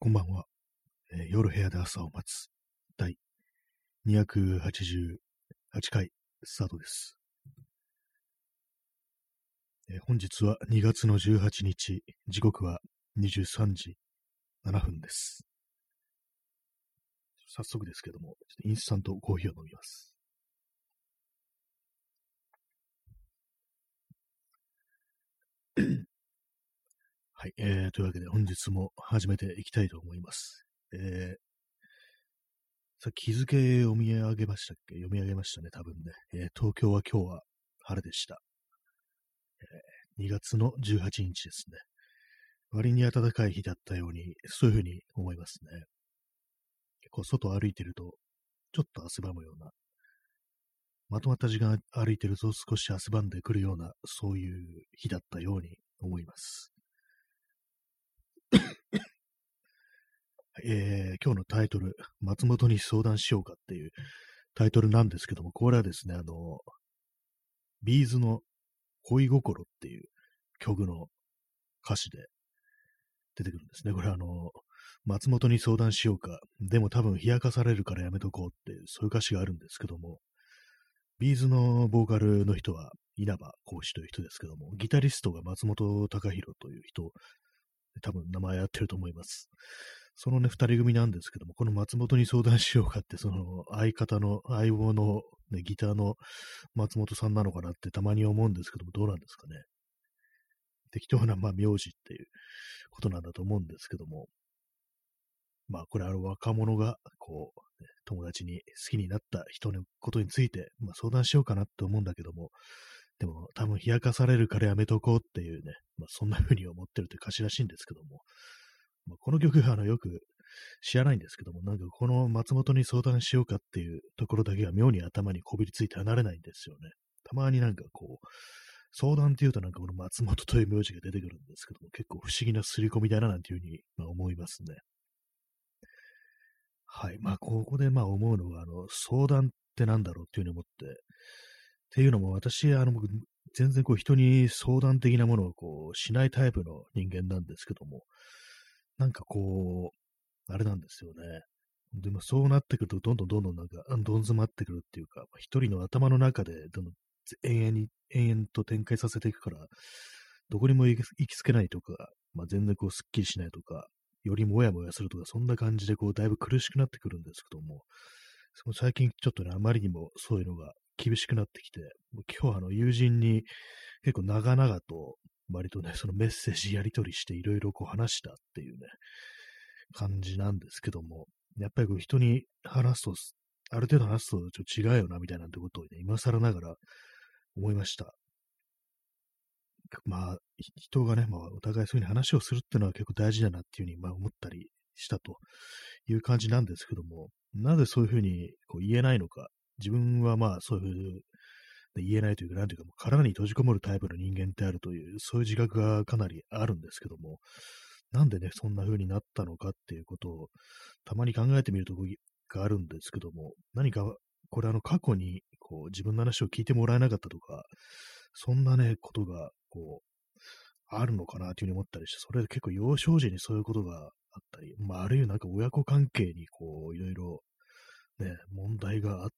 こんばんは、えー夜部屋で朝を待つ第288回スタートです、えー本日は2月の18日、時刻は23時7分です。早速ですけども、インスタントコーヒーを飲みます。はい、えー、というわけで本日も始めていきたいと思います。えー、さ日付読み上げましたっけ？読み上げましたね、多分ね。えー東京は今日は晴れでした。えー2月の18日ですね。割に暖かい日だったように、そういうふうに思いますね。結構外歩いてると、ちょっと汗ばむような、まとまった時間歩いてると少し汗ばんでくるような、そういう日だったように思います。えー今日のタイトル、松本に相談しようかっていうタイトルなんですけども、これはですね、あの、 B'z の恋心っていう曲の歌詞で出てくるんですね。これあの、松本に相談しようか、でも多分冷やかされるからやめとこうっていう、そういう歌詞があるんですけども、 B'z のボーカルの人は稲葉浩志という人ですけども、ギタリストが松本孝弘という人、多分名前やってると思います。そのね、二人組なんですけども、この松本に相談しようかって、その相方の、相棒の、ね、ギターの松本さんなのかなってたまに思うんですけども、どうなんですかね。適当な、まあ、名字っていうことなんだと思うんですけども、まあ、これ、あの、若者が、こう、ね友達に好きになった人のことについて、まあ、相談しようかなって思うんだけども、でも、多分、冷やかされるからやめとこうっていうね、まあ、そんな風に思ってるという歌詞らしいんですけども、まあ、この曲、あの、よく知らないんですけども、なんかこの松本に相談しようかっていうところだけが妙に頭にこびりついて離れないんですよね。たまになんかこう、相談っていうとなんかこの松本という名字が出てくるんですけども、結構不思議な刷り込みだななんていうふうに、ま、思いますね。はい。まあ、ここでまあ思うのが、あの、相談ってなんだろうっていうふうに思って、っていうのも私、あの、僕、全然こう人に相談的なものをこうしないタイプの人間なんですけども、なんかこう、あれなんですよね。でもそうなってくると、どんどんどんどんなんか、どん詰まってくるっていうか、一人の頭の中で、どんどん延々に、延々と展開させていくから、どこにも行き行きつけないとか、まあ、全然こう、すっきりしないとか、よりもやもやするとか、そんな感じで、こう、だいぶ苦しくなってくるんですけども、その最近ちょっとね、あまりにもそういうのが厳しくなってきて、今日はあの、友人に結構長々と、割とね、そのメッセージやり取りしていろいろこう話したっていうね、感じなんですけども、やっぱりこう人に話すと、ある程度話すとちょっと違うよな、みたいなんてことをね、今更ながら思いました。まあ、人がね、まあ、お互いそういうふうに話をするっていうのは結構大事だなっていうふうに、まあ、思ったりしたという感じなんですけども、なぜそういうふうにこう言えないのか、自分はまあ、そういうう言えないというか、なんていうか、もう体に閉じこもるタイプの人間であるという、そういう自覚がかなりあるんですけども、なんでね、そんな風になったのかっていうことを、たまに考えてみるとこがあるんですけども、何か、これあの過去に、こう、自分の話を聞いてもらえなかったとか、そんなね、ことが、こう、あるのかなというふうに思ったりして、それで結構幼少時にそういうことがあったり、まあ、あるいはなんか親子関係に、こう、いろいろ、ね、問題があっ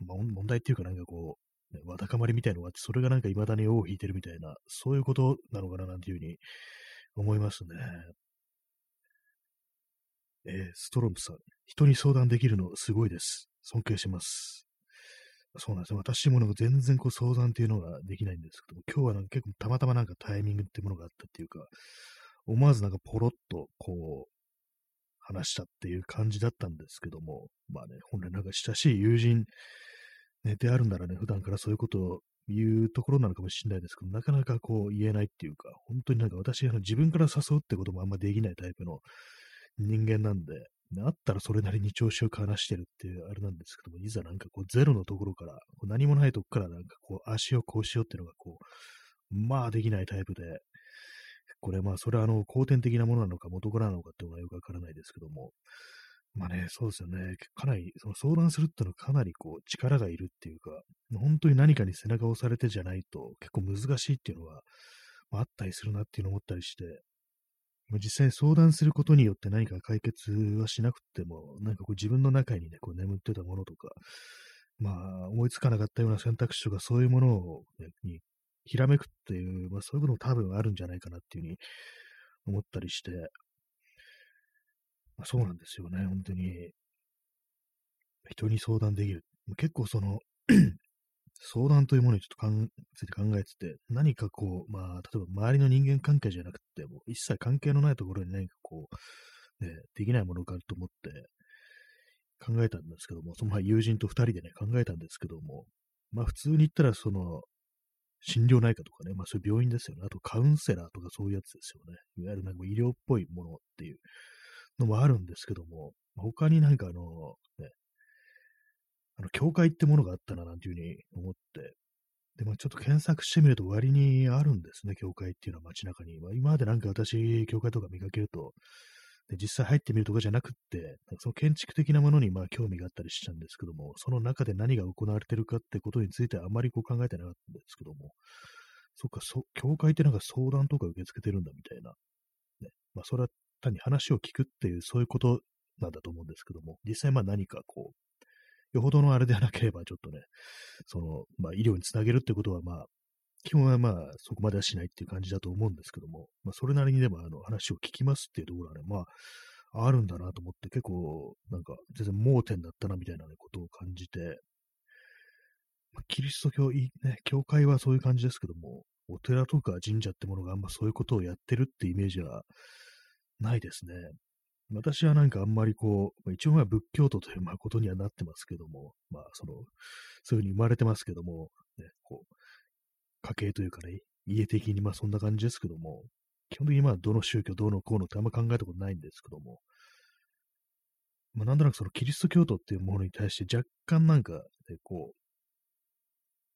問題っていうかなんかこう、ねわだかまりみたいなのがあって、それがなんか未だに尾を引いてるみたいな、そういうことなのかななんていうふうに思いますね。えーストロムさん、人に相談できるのすごいです。尊敬します。そうなんですよ。私もなんか全然こう相談っていうのができないんですけども、今日はなんか結構たまたまなんかタイミングってものがあったっていうか、思わずなんかポロッとこう、話したっていう感じだったんですけども、まあね、本来なんか親しい友人、ね、であるならね、普段からそういうことを言うところなのかもしれないですけど、なかなかこう言えないっていうか、本当になんか私、あの自分から誘うってこともあんまできないタイプの人間なんで、あったらそれなりに調子よく話してるっていうあれなんですけども、いざなんかこうゼロのところから、何もないとこからなんかこう足をこうしようっていうのがこう、まあできないタイプで、これまあそれはあの後天的なものなのか元からなのかっていうのがよくわからないですけども、まあね、そうですよね。かなり、その相談するってのはかなりこう力がいるっていうか、本当に何かに背中を押されてじゃないと結構難しいっていうのは、まあ、あったりするなっていうのを思ったりして、実際相談することによって何か解決はしなくても、なんかこう自分の中にね、こう眠ってたものとか、まあ思いつかなかったような選択肢とかそういうものを、ね、にひらめくっていう、まあそういうことも多分あるんじゃないかなっていうふうに思ったりして、まあ、そうなんですよね、本当に。人に相談できる。結構その 相談というものにちょっとついて考えてて、何かこう、まあ、例えば周りの人間関係じゃなくて、も一切関係のないところに何かこう、ね、できないものがあると思って考えたんですけども、その友人と二人でね、考えたんですけども、まあ普通に言ったらその、心療内科とかね、まあそういう病院ですよね。あとカウンセラーとかそういうやつですよね。いわゆるなんか医療っぽいものっていうのもあるんですけども、他になんかあの、ね、あの、教会ってものがあったな、なんていうふうに思って、で、まあ、ちょっと検索してみると割にあるんですね、教会っていうのは街中に。まあ、今までなんか私、教会とか見かけると、で実際入ってみるとかじゃなくって、その建築的なものにまあ興味があったりしたんですけども、その中で何が行われてるかってことについてはあまりこう考えてなかったんですけども、そっか、そ、教会ってなんか相談とか受け付けてるんだみたいな。ね。まあ、それは単に話を聞くっていう、そういうことなんだと思うんですけども、実際まあ何かこう、よほどのあれでなければ、ちょっとね、その、まあ、医療につなげるってことは、まあ、基本はまあ、そこまではしないっていう感じだと思うんですけども、まあ、それなりにでも、あの、話を聞きますっていうところはね、まあ、あるんだなと思って、結構、なんか、全然盲点だったな、みたいな、ことを感じて、まあ、キリスト教、ね、教会はそういう感じですけども、お寺とか神社ってものがあんまそういうことをやってるってイメージはないですね。私はなんかあんまりこう、一応まあ仏教徒というまことにはなってますけども、まあその、そういうふうに生まれてますけども、ね、こう、家系というかね、家的にまあそんな感じですけども、基本的にまあどの宗教どうのこうのってあんま考えたことないんですけども、まあなんとなくそのキリスト教徒っていうものに対して若干なんか、ね、こう、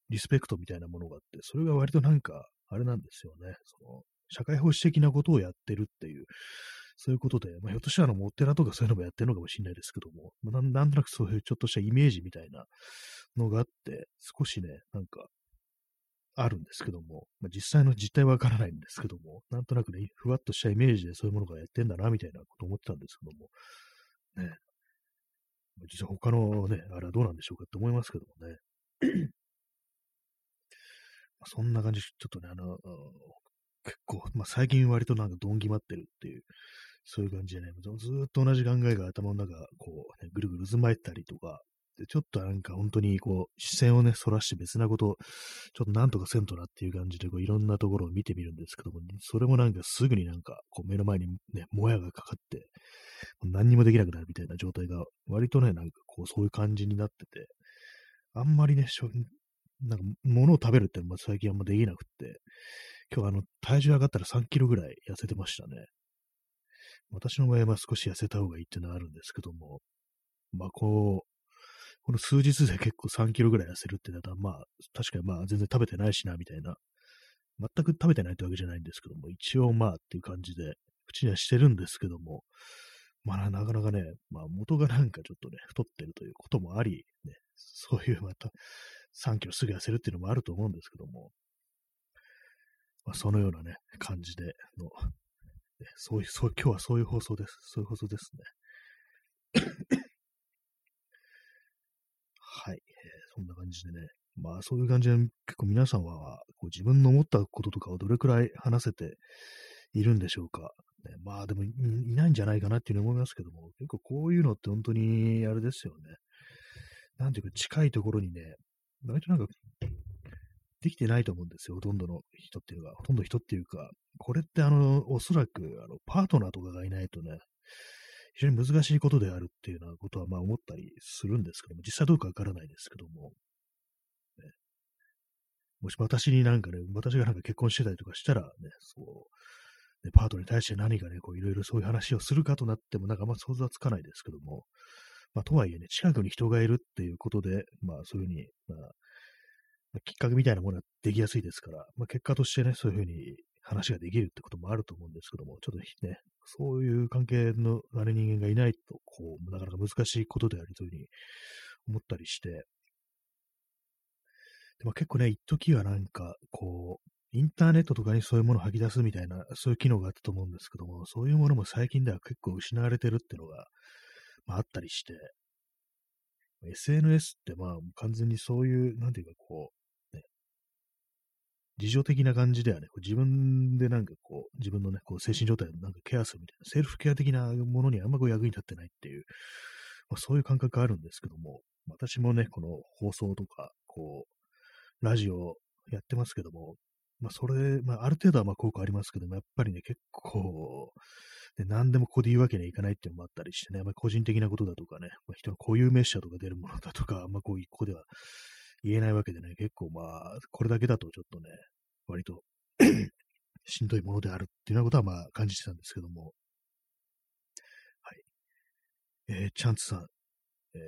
リスペクトみたいなものがあって、それが割となんか、あれなんですよね。その、社会奉仕的なことをやってるっていう、そういうことで、まあ、ひょっとしたらお寺とかそういうのもやってるのかもしれないですけども、まあ、なんとなくそういうちょっとしたイメージみたいなのがあって、少しね、なんか、あるんですけども、まあ、実際の実態はわからないんですけども、なんとなくね、ふわっとしたイメージでそういうものがやってんだな、みたいなこと思ってたんですけども、ね、実は他のね、あれはどうなんでしょうかって思いますけどもね。そんな感じ、ちょっとね、あの、結構、まあ、最近割となんかドン決まってるっていうそういう感じでね、ずっと同じ考えが頭の中、こう、ね、ぐるぐる渦巻いたりとか、でちょっとなんか本当にこう、視線をね、反らして別なことを、ちょっとなんとかせんとなっていう感じで、こう、いろんなところを見てみるんですけども、それもなんかすぐになんか、こう、目の前にね、もやがかかって、何にもできなくなるみたいな状態が、割とね、なんかこう、そういう感じになってて、あんまりね、なんか、物を食べるって最近あんまできなくって、今日あの、体重上がったら3キロぐらい痩せてましたね。私の場合は少し痩せた方がいいっていうのはあるんですけども、まあこう、この数日で結構3キロぐらい痩せるってなったら、まあ確かにまあ全然食べてないしな、みたいな。全く食べてないってわけじゃないんですけども、一応まあっていう感じで、口にはしてるんですけども、まあなかなかね、まあ元がなんかちょっとね、太ってるということもあり、ね、そういうまた3キロすぐ痩せるっていうのもあると思うんですけども、まあ、そのようなね、感じでの、そういう、そう、今日はそういう放送です。そういう放送ですね。はい、え、そんな感じでね。まあそういう感じで結構皆さんはこう自分の思ったこととかをどれくらい話せているんでしょうか。ね、まあでもいないんじゃないかなっていうふうに思いますけども、結構こういうのって本当にあれですよね。なんていうか近いところにね、割となんかできてないと思うんですよ、ほとんどの人っていうか、ほとんど人っていうか、これってあの、おそらく、あの、パートナーとかがいないとね、非常に難しいことであるっていうようなことはまあ思ったりするんですけども、実際どうかわからないですけども、ね、もし私になんかね、私がなんか結婚してたりとかしたらね、そう、ね、パートに対して何かね、こういろいろそういう話をするかとなっても、なんかあんま想像はつかないですけども、まあとはいえね、近くに人がいるっていうことで、まあそういうふうに、まあきっかけみたいなものはできやすいですから、まあ、結果としてね、そういうふうに話ができるってこともあると思うんですけども、ちょっとね、そういう関係のあれ人間がいないと、こう、なかなか難しいことでありというふうに思ったりして、でも結構ね、一時はなんか、こう、インターネットとかにそういうものを吐き出すみたいな、そういう機能があったと思うんですけども、そういうものも最近では結構失われてるっていうのが、まあ、あったりして、SNS ってまあ完全にそういう、なんていうかこう、自助的な感じではね、自分でなんかこう、自分のね、こう精神状態をなんかケアするみたいな、セルフケア的なものにあんまこう役に立ってないっていう、まあ、そういう感覚があるんですけども、私もね、この放送とか、こう、ラジオやってますけども、まあ、それ、まあ、ある程度はまあ効果ありますけども、やっぱりね、結構、で何でもここで言うわけにはいかないっていうのもあったりしてね、まあ、個人的なことだとかね、まあ、人の固有名詞とか出るものだとか、まあ、こうここでは言えないわけでね、結構まあ、これだけだとちょっとね、割と しんどいものであるっていうようなことはまあ感じてたんですけども、はい。えー、チャンツさん、えー、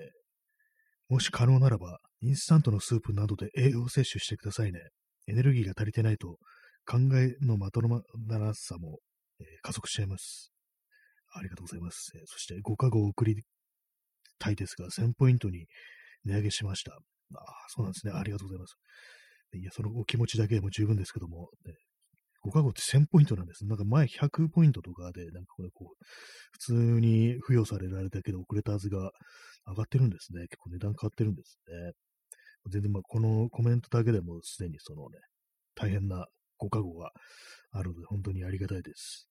もし可能ならば、インスタントのスープなどで栄養摂取してくださいね。エネルギーが足りてないと、考えのまとまらなさも、えー、加速しちゃいます。ありがとうございます。えー、そして、ご加護を送りたいですが、1000ポイントに値上げしました。ああ、そうなんですね。ありがとうございます。いや、そのお気持ちだけでも十分ですけども、ね、ご加護って1000ポイントなんです。なんか前100ポイントとかで、なんかこれこう、普通に付与されられたけど遅れたはずが上がってるんですね。結構値段変わってるんですね。全然まあこのコメントだけでもすでにそのね、大変なご加護があるので本当にありがたいです。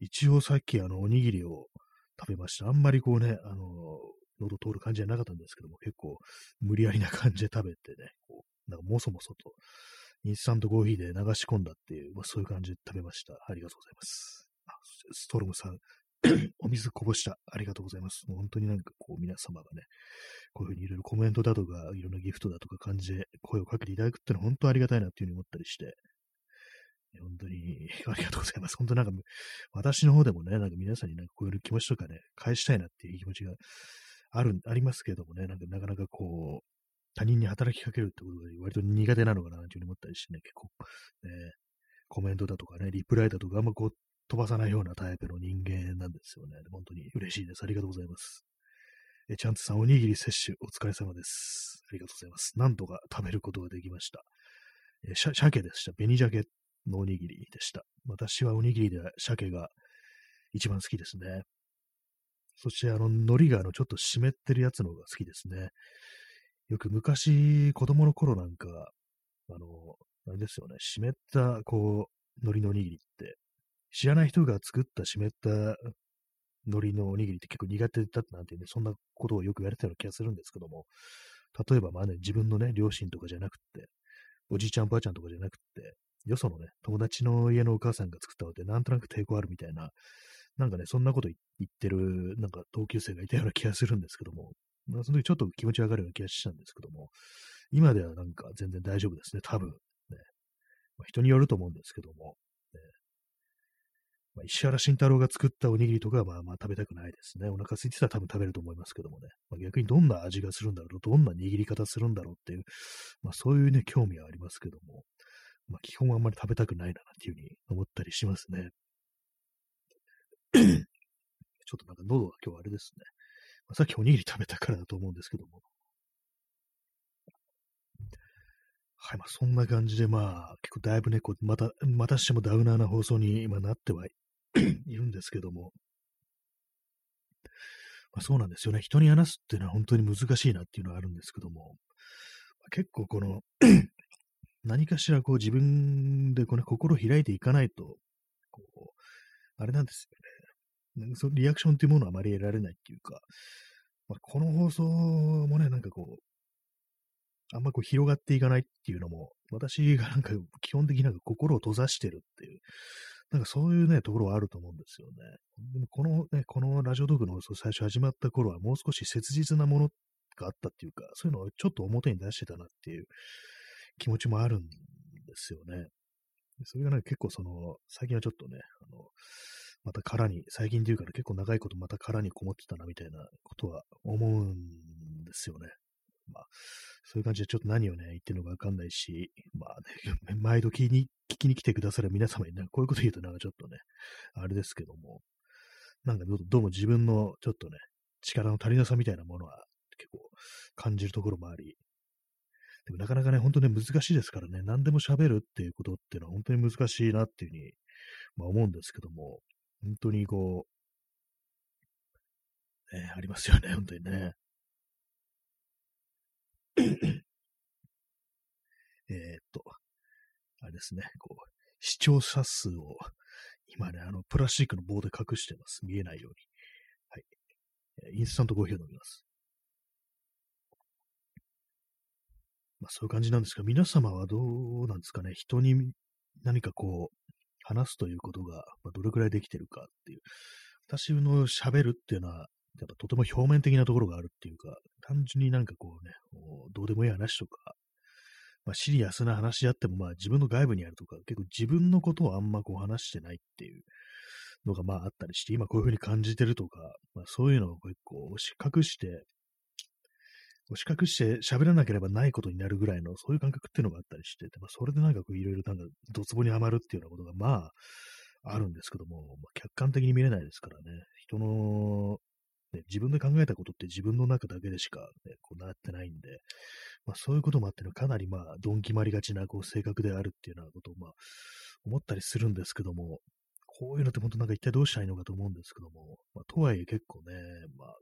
一応さっきあのおにぎりを食べました。あんまりこうね、あの、喉通る感じじゃなかったんですけども、結構無理やりな感じで食べてね、こう、なんかもそもそと、インスタントコーヒーで流し込んだっていう、まあ、そういう感じで食べました。ありがとうございます。ストロムさん、お水こぼした。ありがとうございます。もう本当になんかこう皆様がね、こういうふうにいろいろコメントだとか、いろんなギフトだとか感じで声をかけていただくっていうのは本当ありがたいなっていうふうに思ったりして、本当に ありがとうございます。本当なんか、私の方でもね、なんか皆さんになんかこういう気持ちとかね、返したいなっていう気持ちがある、ありますけどもね、なんかなかなかこう、他人に働きかけるってことが割と苦手なのかなというふうに思ったりしてね、結構、ね、コメントだとかね、リプライだとか、あんまこう、飛ばさないようなタイプの人間なんですよね。本当に嬉しいです。ありがとうございます。えチャンツさん、おにぎり摂取お疲れ様です。ありがとうございます。なんとか食べることができました。え鮭でした。紅鮭のおにぎりでした。私はおにぎりで鮭が一番好きですね。そして、あの、海苔があの、ちょっと湿ってるやつの方が好きですね。よく昔、子供の頃なんか、あの、あれですよね、湿った、こう、海苔のおにぎりって、知らない人が作った湿った海苔のおにぎりって結構苦手だったなんてね、そんなことをよく言われてたような気がするんですけども、例えばまあね、自分のね、両親とかじゃなくて、おじいちゃんばあちゃんとかじゃなくて、よそのね、友達の家のお母さんが作ったので、なんとなく抵抗あるみたいな、なんかね、そんなこと言ってる、なんか同級生がいたような気がするんですけども、まあ、その時ちょっと気持ち上がるような気がしたんですけども、今ではなんか全然大丈夫ですね、多分。ねまあ、人によると思うんですけども、ねまあ、石原慎太郎が作ったおにぎりとかはまあまあ食べたくないですね。お腹空いてたら多分食べると思いますけどもね。まあ、逆にどんな味がするんだろう、どんな握り方するんだろうっていう、まあそういうね、興味はありますけども、まあ基本はあんまり食べたくないなっていうふうに思ったりしますね。ちょっとなんか喉が今日あれですね。まあ、さっきおにぎり食べたからだと思うんですけども。はい、まあそんな感じで、まあ結構だいぶね、こうまた、またしてもダウナーな放送に今なっては いるんですけども。まあ、そうなんですよね。人に話すっていうのは本当に難しいなっていうのはあるんですけども、まあ、結構この 何かしらこう自分でこの、ね、心を開いていかないと、こう、あれなんですよね。そのリアクションというものはあまり得られないっていうか、まあ、この放送もね、なんかこう、あんまこう広がっていかないっていうのも、私がなんか基本的になんか心を閉ざしてるっていう、なんかそういうね、ところはあると思うんですよね。でもこのね、このラジオトークの放送最初始まった頃はもう少し切実なものがあったっていうか、そういうのをちょっと表に出してたなっていう気持ちもあるんですよね。それがね、結構その、最近はちょっとね、あの、また殻に、最近で言うから結構長いことまた殻にこもってたなみたいなことは思うんですよね。まあ、そういう感じでちょっと何をね、言ってるのかわかんないし、まあね、毎度聞きに、聞きに来てくださる皆様にね、こういうこと言うとなんかちょっとね、あれですけども、なんかどうも自分のちょっとね、力の足りなさみたいなものは結構感じるところもあり、でもなかなかね、本当ね、難しいですからね、何でも喋るっていうことっていうのは本当に難しいなっていうふうに、まあ、思うんですけども、本当にこう、ね、ありますよね、本当にね。えっと、あれですね、こう、視聴者数を、今ね、あの、プラスチックの棒で隠してます。見えないように。はい。インスタントコーヒーを飲みます。まあそういう感じなんですが、皆様はどうなんですかね。人に何かこう、話すということが、まどれくらいできてるかっていう。私の喋るっていうのは、やっぱとても表面的なところがあるっていうか、単純になんかこうね、うどうでもいい話とか、まあ、シリアスな話であっても、まあ自分の外部にあるとか、結構自分のことをあんまこう話してないっていうのがまああったりして、今こういうふうに感じてるとか、まあそういうのを結構押し隠して、押し隠して喋らなければないことになるぐらいの、そういう感覚っていうのがあったりして、まあ、それでなんかこういろいろなんか、ドツボにはまるっていうようなことがまあ、あるんですけども、まあ、客観的に見れないですからね、人のね、自分で考えたことって自分の中だけでしか、ね、こうなってないんで、まあ、そういうこともあって、かなりまあ、どん決まりがちなこう性格であるっていうようなことをまあ、思ったりするんですけども、こういうのって本当なんか一体どうしたらいいのかと思うんですけども、まあ、とはいえ結構ね、まあ、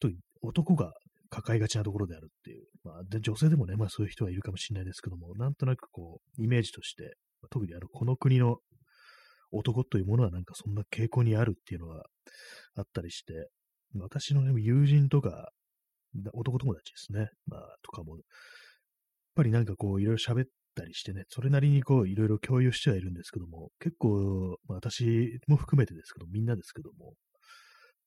と男が抱えがちなところであるっていう、まあ、で女性でもね、まあそういう人はいるかもしれないですけども、なんとなくこう、イメージとして、特にあの、この国の男というものはなんかそんな傾向にあるっていうのはあったりして、私の、ね、友人とか、男友達ですね。まあ、とかも、やっぱりなんかこう、いろいろ喋ったりしてね、それなりにこう、いろいろ共有してはいるんですけども、結構、まあ、私も含めてですけど、みんなですけども、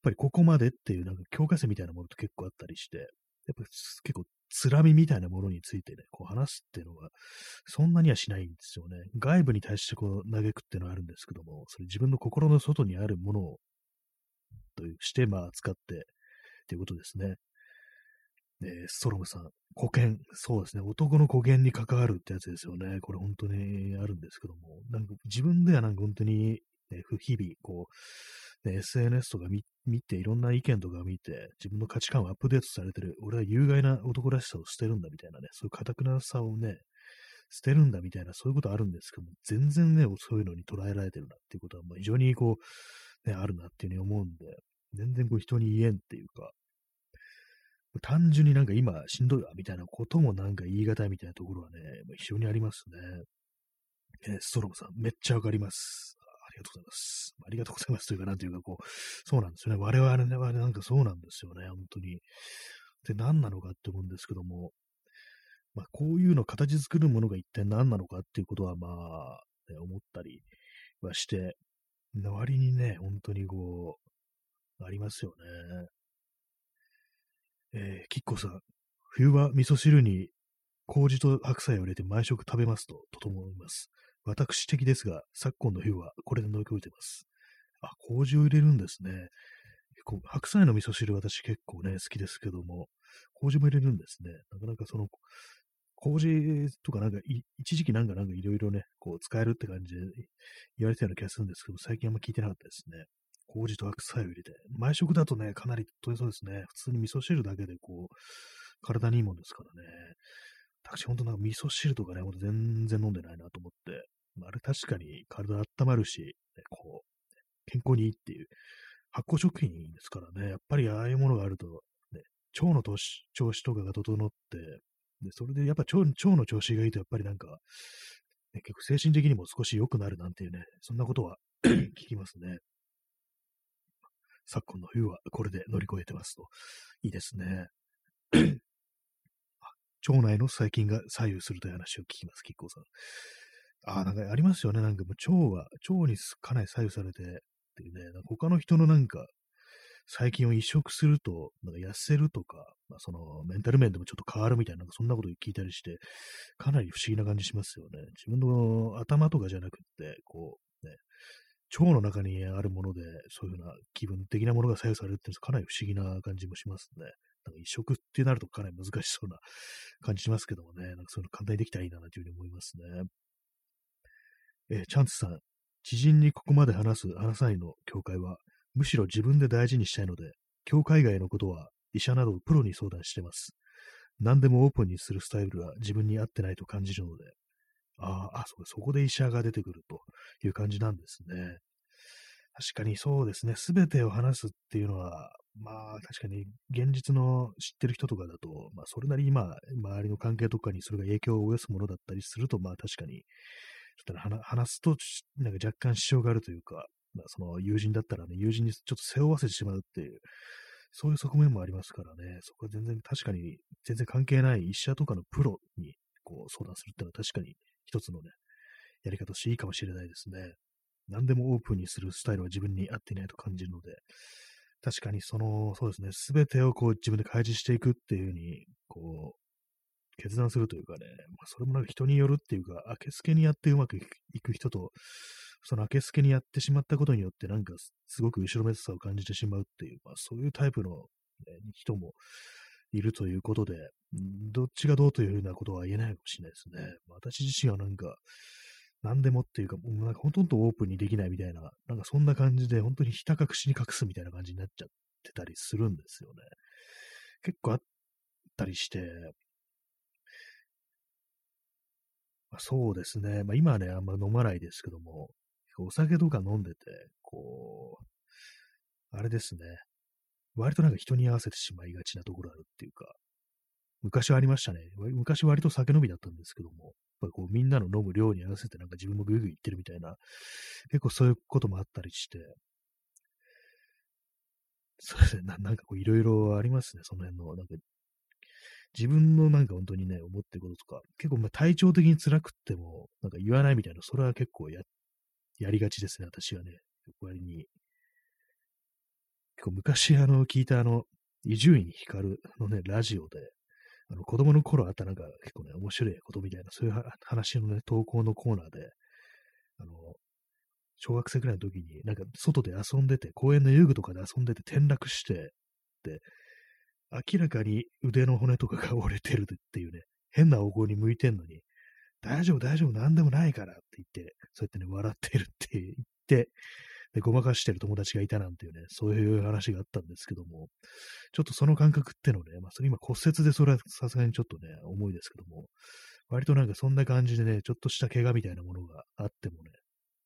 ぱりここまでっていうなんか教科書みたいなものと結構あったりして、やっぱ結構、つらみみたいなものについてね、こう話すっていうのが、そんなにはしないんですよね。外部に対してこう嘆くっていうのはあるんですけども、それ自分の心の外にあるものをとして、まあ、使って、ということですね。えー、ストロムさん、保険。そうですね。男の保険に関わるってやつですよね。これ本当にあるんですけども。なんか自分ではなんか本当に、ね、日々、こう、ね、SNS とか見て、いろんな意見とか見て、自分の価値観をアップデートされてる。俺は有害な男らしさを捨てるんだみたいなね、そういう堅くなさをね、捨てるんだみたいな、そういうことあるんですけども、全然ね、そういうのに捉えられてるなっていうことは、まあ、非常にこう、ね、あるなっていうふうに思うんで、全然こう人に言えんっていうか、単純になんか今しんどいわみたいなこともなんか言い難いみたいなところはね、非常にありますね。えー、ストロムさん、めっちゃわかります。ありがとうございます。ありがとうございますというか、なんていうか、こう、そうなんですよね。我々ね、我々なんかそうなんですよね、本当に。で、何なのかって思うんですけども、まあ、こういうの形作るものが一体何なのかっていうことは、まあ、ね、思ったりはして、割にね、本当にこう、ありますよね。えー、キッコさん、冬は味噌汁に麹と白菜を入れて毎食食べますと整います。私的ですが、昨今の冬はこれで乗り越えてます。あ、麹を入れるんですね。白菜の味噌汁私結構ね、好きですけども、麹も入れるんですね。なかなかその、麹とかなんか、一時期なんかなんかいろいろね、こう使えるって感じで言われてたような気がするんですけど、最近あんま聞いてなかったですね。麹と白菜を入れて。毎食だとね、かなり取れそうですね。普通に味噌汁だけでこう、体にいいもんですからね。私ほんとなんか味噌汁とかね、ほんと全然飲んでないなと思って。まあれ確かに体温まるし、ね、こう、健康にいいっていう、発酵食品ですからね。やっぱりああいうものがあると、ね、腸の調子とかが整って、で、それでやっぱ腸腸の調子がいいと、やっぱりなんか、ね、結構精神的にも少し良くなるなんていうね、そんなことは 聞きますね。昨今の冬はこれで乗り越えてますと。いいですね。腸内の細菌が左右するという話を聞きます、キッコーさん。ああ、なんかありますよね。なんかもう腸は、腸にかなり左右されてっていうね、他の人のなんか、細菌を移植すると、なんか痩せるとか、まあ、そのメンタル面でもちょっと変わるみたいな、そんなこと聞いたりして、かなり不思議な感じしますよね。自分の頭とかじゃなくって、こう、ね、腸の中にあるもので、そういうふうな気分的なものが左右されるってかなり不思議な感じもしますね。なんか移植ってなるとかなり難しそうな感じしますけどもね、なんかそういうの簡単にできたらいいなというふうに思いますね。えー、チャンツさん、知人にここまで話す、話さないの境界は、むしろ自分で大事にしたいので、教会外のことは医者などプロに相談してます。何でもオープンにするスタイルは自分に合ってないと感じるので、ああ、そこで医者が出てくるという感じなんですね。確かにそうですね。すべてを話すっていうのは、まあ確かに現実の知ってる人とかだと、まあそれなりにまあ周りの関係とかにそれが影響を及ぼすものだったりすると、まあ確かに、ちょっと話すと、なんか若干支障があるというか、まあその友人だったらね、友人にちょっと背負わせてしまうっていう、そういう側面もありますからね、そこは全然確かに全然関係ない医者とかのプロにこう相談するっていうのは確かに一つのね、やり方としていいかもしれないですね。何でもオープンにするスタイルは自分に合っていないと感じるので、確かにその、そうですね、すべてをこう自分で開示していくっていうふうに、こう、決断するというかね、まあ、それもなんか人によるっていうか、明けすけにやってうまくいく人と、その明けすけにやってしまったことによって、なんかすごく後ろめたさを感じてしまうっていう、まあ、そういうタイプの、ね、人もいるということで、どっちがどうというふうなことは言えないかもしれないですね。まあ私自身はなんか、何でもっていうか、もうなんかほとんどオープンにできないみたいな、なんかそんな感じで、本当にひた隠しに隠すみたいな感じになっちゃってたりするんですよね。結構あったりして、まあ、そうですね。まあ今はね、あんま飲まないですけども、お酒とか飲んでて、こう、あれですね。割となんか人に合わせてしまいがちなところあるっていうか、昔はありましたね。昔割と酒飲みだったんですけども、ぱこうみんなの飲む量に合わせてなんか自分もグイグイ行ってるみたいな、結構そういうこともあったりして、そうですね、ななんかこういろいろありますね、その辺の、なんか自分のなんか本当にね、思ってることとか、結構まあ体調的に辛くっても、なんか言わないみたいな、それは結構や、やりがちですね、私はね。割に。結構昔あの、聞いたあの、伊集院光のね、ラジオで、あの子供の頃あったなんか結構ね、面白いことみたいな、そういう話のね、投稿のコーナーで、あの、小学生くらいの時に、なんか外で遊んでて、公園の遊具とかで遊んでて転落して、で、明らかに腕の骨とかが折れてるっていうね、変な方向に向いてんのに、大丈夫、大丈夫、なんでもないからって言って、そうやってね、笑ってるって言って、で、ごまかしてる友達がいたなんていうね、そういう話があったんですけども、ちょっとその感覚ってのね、まあ、それ今骨折でそれはさすがにちょっとね、重いですけども、割となんかそんな感じでね、ちょっとした怪我みたいなものがあってもね、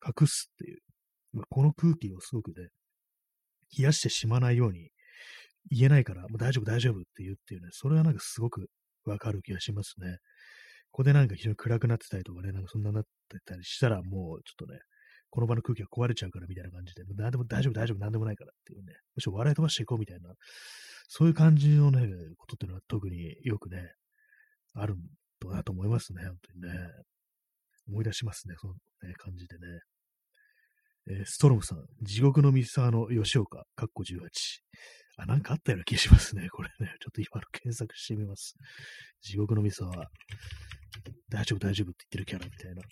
隠すっていう、まあ、この空気をすごくね、冷やしてしまわないように言えないから、もう大丈夫大丈夫って言うっていうね、それはなんかすごくわかる気がしますね。ここでなんか非常に暗くなってたりとかね、なんかそんななってたりしたらもうちょっとね、この場の空気が壊れちゃうからみたいな感じで、何でも大丈夫、大丈夫、何でもないからっていうね、むしろ笑い飛ばしていこうみたいな、そういう感じのね、ことっていうのは特によくね、あるんだなと思いますね、本当にね。思い出しますね、その、ね、感じでね。えー、ストロムさん、地獄の三沢の吉岡、カッコ18。あ、なんかあったような気がしますね、これね。ちょっと今の検索してみます。地獄の三沢、大丈夫、大丈夫って言ってるキャラみたいな。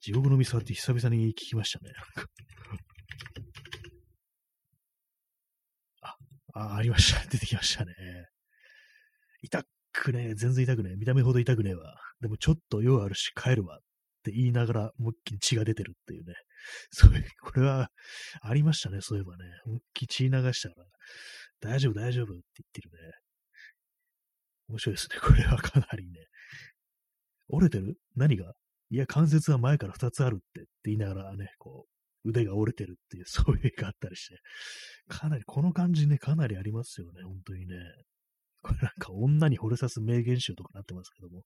地獄の味噌って久々に聞きましたね。あ、あ、ありました。出てきましたね。痛くねえ、全然痛くねえ。見た目ほど痛くねえわ。でもちょっと用あるし帰るわって言いながら、思いっきり血が出てるっていうね。そういう、これはありましたね、そういえばね。思いっきり血流したから、大丈夫、大丈夫って言ってるね。面白いですね。これはかなりね。折れてる？何が？いや、関節は前から2つあるってって言いながらね、こう、腕が折れてるっていう、そういう絵があったりして、かなり、この感じね、かなりありますよね、本当にね。これなんか女に惚れさす名言集とかなってますけども、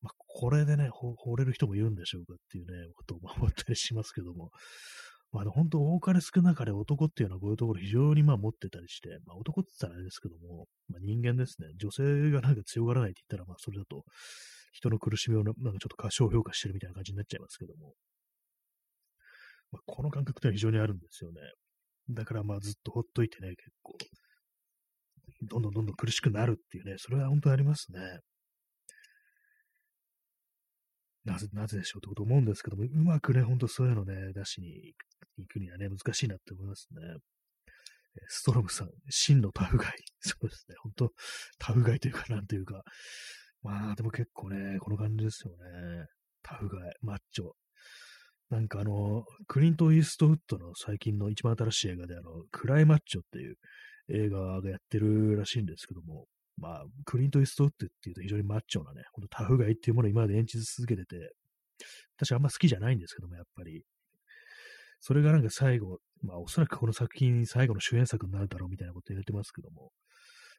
まあ、これでね、惚れる人もいるんでしょうかっていうね、ことを 思ったりしますけども、まあ、本当、多かれ少なかれ男っていうのはこういうところ非常にまあ持ってたりして、まあ、男って言ったらあれですけども、まあ、人間ですね。女性がなんか強がらないって言ったら、まあ、それだと、人の苦しみをなんかちょっと過小評価してるみたいな感じになっちゃいますけども、まあ、この感覚っては非常にあるんですよね。だからまあずっとほっといてね、結構、どんどんどんどん苦しくなるっていうね、それは本当にありますね。なぜ、なぜでしょうってこと思うんですけども、うまくね、ほんとそういうのね、出しに行くにはね、難しいなって思いますね。ストロムさん、真のタフガイ。そうですね、本当タフガイというか、なんというか、まあ、でも結構ね、この感じですよね。タフガイ、マッチョ。なんかあの、クリント・イーストウッドの最近の一番新しい映画で、あの、クライマッチョっていう映画がやってるらしいんですけども、まあ、クリント・イーストウッドっていうと非常にマッチョなね、ほんとタフガイっていうものを今まで演じ続けてて、私あんま好きじゃないんですけども、やっぱり。それがなんか最後、まあおそらくこの作品最後の主演作になるだろうみたいなこと言われてますけども、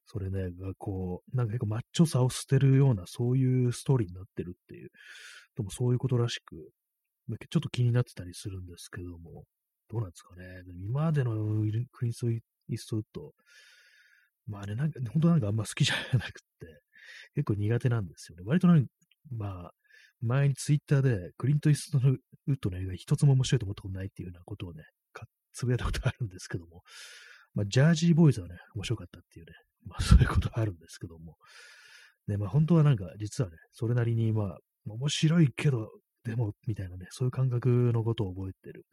それね、がこう、なんか結構マッチョさを捨てるような、そういうストーリーになってるっていう、でもそういうことらしく、ちょっと気になってたりするんですけども、どうなんですかね。今までのクリンス・イーストウッド、まあね、なんか、本当なんかあんま好きじゃなくて、結構苦手なんですよね。割となんか、まあ、前にツイッターでクリント・イーストウッドの映画一つも面白いと思ったことないっていうようなことをね、つぶやいたことあるんですけども、まあ、ジャージーボーイズはね、面白かったっていうね、まあそういうことあるんですけども、ね、まあ本当はなんか実はね、それなりにまあ面白いけど、でも、みたいなね、そういう感覚のことを覚えてる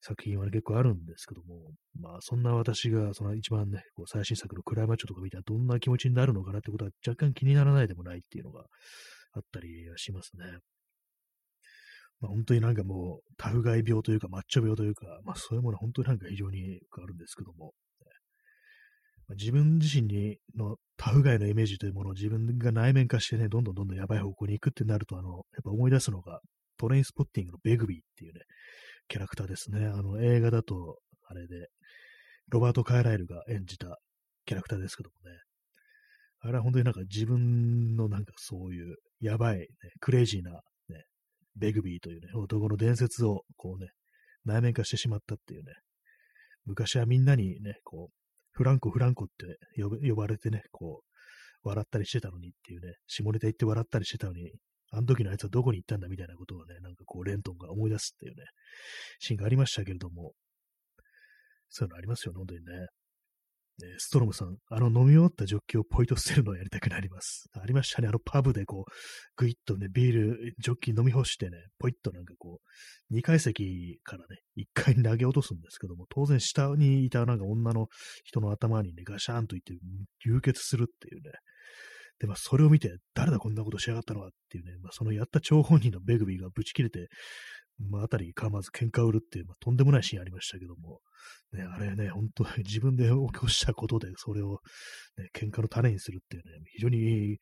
作品は、ね、結構あるんですけども、まあそんな私がその一番ね、こう最新作のクライマッチョとか見たらどんな気持ちになるのかなってことは若干気にならないでもないっていうのがあったりはしますね。まあ、本当になんかもう、タフガイ病というか、マッチョ病というか、まあそういうものは本当になんか非常にあるんですけども、自分自身にのタフガイのイメージというものを自分が内面化してね、どんどんどんどんやばい方向に行くってなると、あの、やっぱ思い出すのが、トレインスポッティングのベグビーっていうね、キャラクターですね。あの、映画だと、あれで、ロバート・カイライルが演じたキャラクターですけどもね。あれは本当になんか自分のなんかそういうやばい、ね、クレイジーな、ね、ベグビーというね、男の伝説をこうね、内面化してしまったっていうね。昔はみんなにね、こう、フランコ、フランコって呼ばれてね、こう、笑ったりしてたのにっていうね、下ネタ言って笑ったりしてたのに、あの時のあいつはどこに行ったんだみたいなことをね、なんかこう、レントンが思い出すっていうね、シーンがありましたけれども、そういうのありますよね、本当にね。ね、ストロムさん、あの飲み終わったジョッキをポイと捨てるのをやりたくなります。ありましたね。あのパブでこう、ぐいっとね、ビール、ジョッキ飲み干してね、ポイッとなんかこう、2階席からね、1階に投げ落とすんですけども、当然下にいたなんか女の人の頭にね、ガシャーンといって流血するっていうね。で、まあ、それを見て、誰だこんなことしやがったのはっていうね、まあ、そのやった張本人のベグビーがブチ切れて、まあ、あたりかまず喧嘩を売るっていう、まあ、とんでもないシーンありましたけども、ね、あれね、本当に自分で起こしたことで、それを、ね、喧嘩の種にするっていうね、非常に、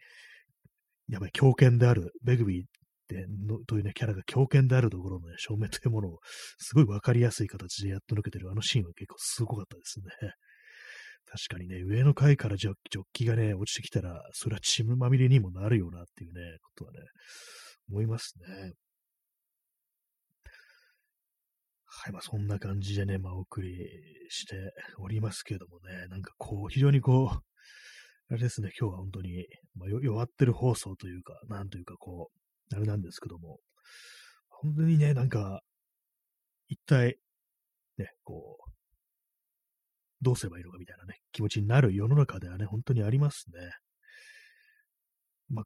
やばい、強権である、ベグビーってのというね、キャラが強権であるところのね、証明というものを、すごいわかりやすい形でやっと抜けてるあのシーンは結構すごかったですね。確かにね、上の階からジョッキがね、落ちてきたら、それは血まみれにもなるよなっていうね、ことはね、思いますね。はい、まあそんな感じでね、まあお送りしておりますけどもね、なんかこう、非常にこう、あれですね、今日は本当に、まあ、弱ってる放送というか、なんというかこう、あれなんですけども、本当にね、なんか、一体、ね、こう、どうすればいいのかみたいなね、気持ちになる世の中ではね、本当にありますね。まあ、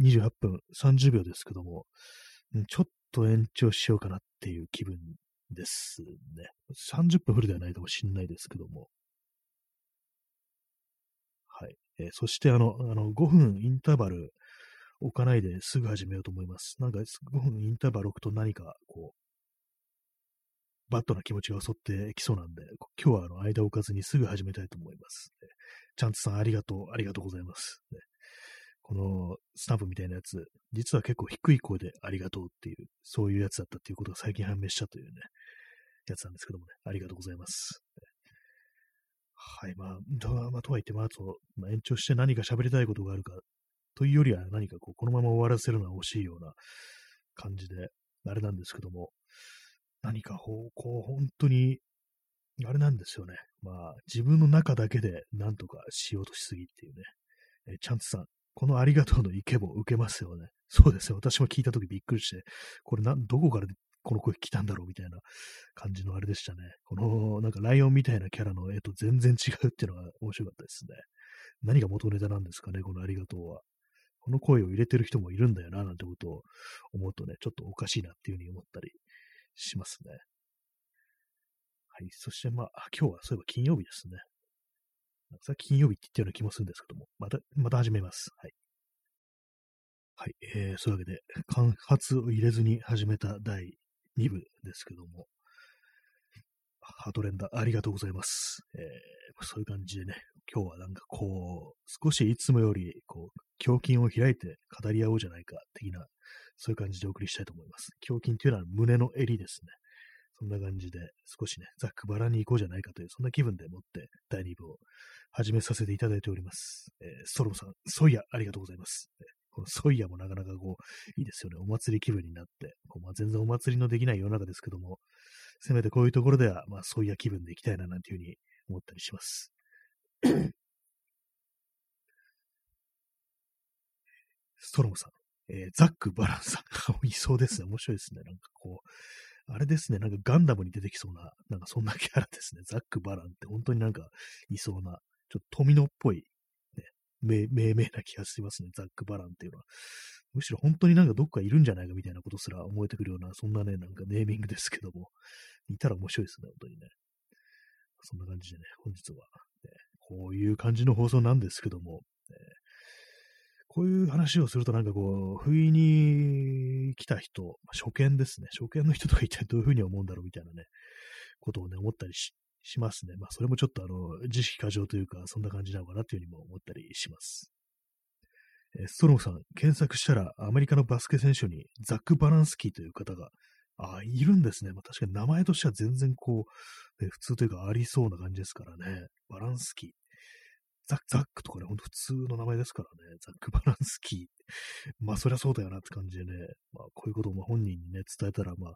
28分30秒ですけども、ちょっと延長しようかなっていう気分ですね。30分フルではないかもしれないですけども。はい。えー、そして、あの、あの、5分インターバル置かないですぐ始めようと思います。なんか、5分インターバル置くと何か、こう、バットな気持ちが襲ってきそうなんで、今日はあの間置かずにすぐ始めたいと思います。チャンツさんありがとう、ありがとうございます。このスタンプみたいなやつ、実は結構低い声でありがとうっていう、そういうやつだったっていうことが最近判明したというね、やつなんですけどもね、ありがとうございます。はい、まあ、とは、まあ、とはいっても、あと、まあ、延長して何か喋りたいことがあるか、というよりは何かこう、このまま終わらせるのは惜しいような感じで、あれなんですけども、何かこう、本当に、あれなんですよね。まあ、自分の中だけで何とかしようとしすぎっていうね。えチャンツさん、このありがとうの意見も受けますよね。そうですよ。私も聞いたときびっくりして、これな、どこからこの声来たんだろうみたいな感じのあれでしたね。この、なんかライオンみたいなキャラの絵と全然違うっていうのが面白かったですね。何が元ネタなんですかね、このありがとうは。この声を入れてる人もいるんだよな、なんてことを思うとね、ちょっとおかしいなっていうふうに思ったりしますね。はい。そしてまあ、今日はそういえば金曜日ですね。さっき金曜日って言ったような気もするんですけども、また、また始めます。はい。はい。えー、そういうわけで、間髪を入れずに始めた第2部ですけども、ハートレンダーありがとうございます。えー、そういう感じでね、今日はなんかこう、少しいつもより、こう、胸筋を開いて語り合おうじゃないか、的な、そういう感じでお送りしたいと思います。胸筋というのは胸の襟ですね。そんな感じで、少しね、ざっくばらに行こうじゃないかという、そんな気分でもって第2部を始めさせていただいております。えー、ストロムさん、ソイヤ、ありがとうございます。このソイヤもなかなかこう、いいですよね。お祭り気分になって。こうまあ、全然お祭りのできない世の中ですけども、せめてこういうところでは、まあ、ソイヤ気分で行きたいな、なんていうふうに思ったりします。ストロムさん、えー、ザック・バランさんがいそうですね。面白いですね。なんかこう、あれですね、なんかガンダムに出てきそうな、なんかそんなキャラですね。ザック・バランって本当になんかいそうな、ちょっと富野っぽい、ね、命名な気がしますね。ザック・バランっていうのは。むしろ本当になんかどっかいるんじゃないかみたいなことすら思えてくるような、そんなね、なんかネーミングですけども、いたら面白いですね、本当にね。そんな感じでね、本日は、ね、こういう感じの放送なんですけども、ね、こういう話をするとなんかこう、不意に来た人、初見ですね。初見の人とか一体どういうふうに思うんだろうみたいなね、ことをね、思ったりししますね。まあ、それもちょっとあの、自意識過剰というか、そんな感じなのかなっていうふうにも思ったりします。えストロムさん、検索したらアメリカのバスケ選手にザック・バランスキーという方が、あ、いるんですね。まあ、確かに名前としては全然こう、ね、普通というかありそうな感じですからね。バランスキー。ザザックとかね、ほんと普通の名前ですからね、ザック・バランスキー。まあ、そりゃそうだよなって感じでね、まあ、こういうことをま本人にね、伝えたら、まあ、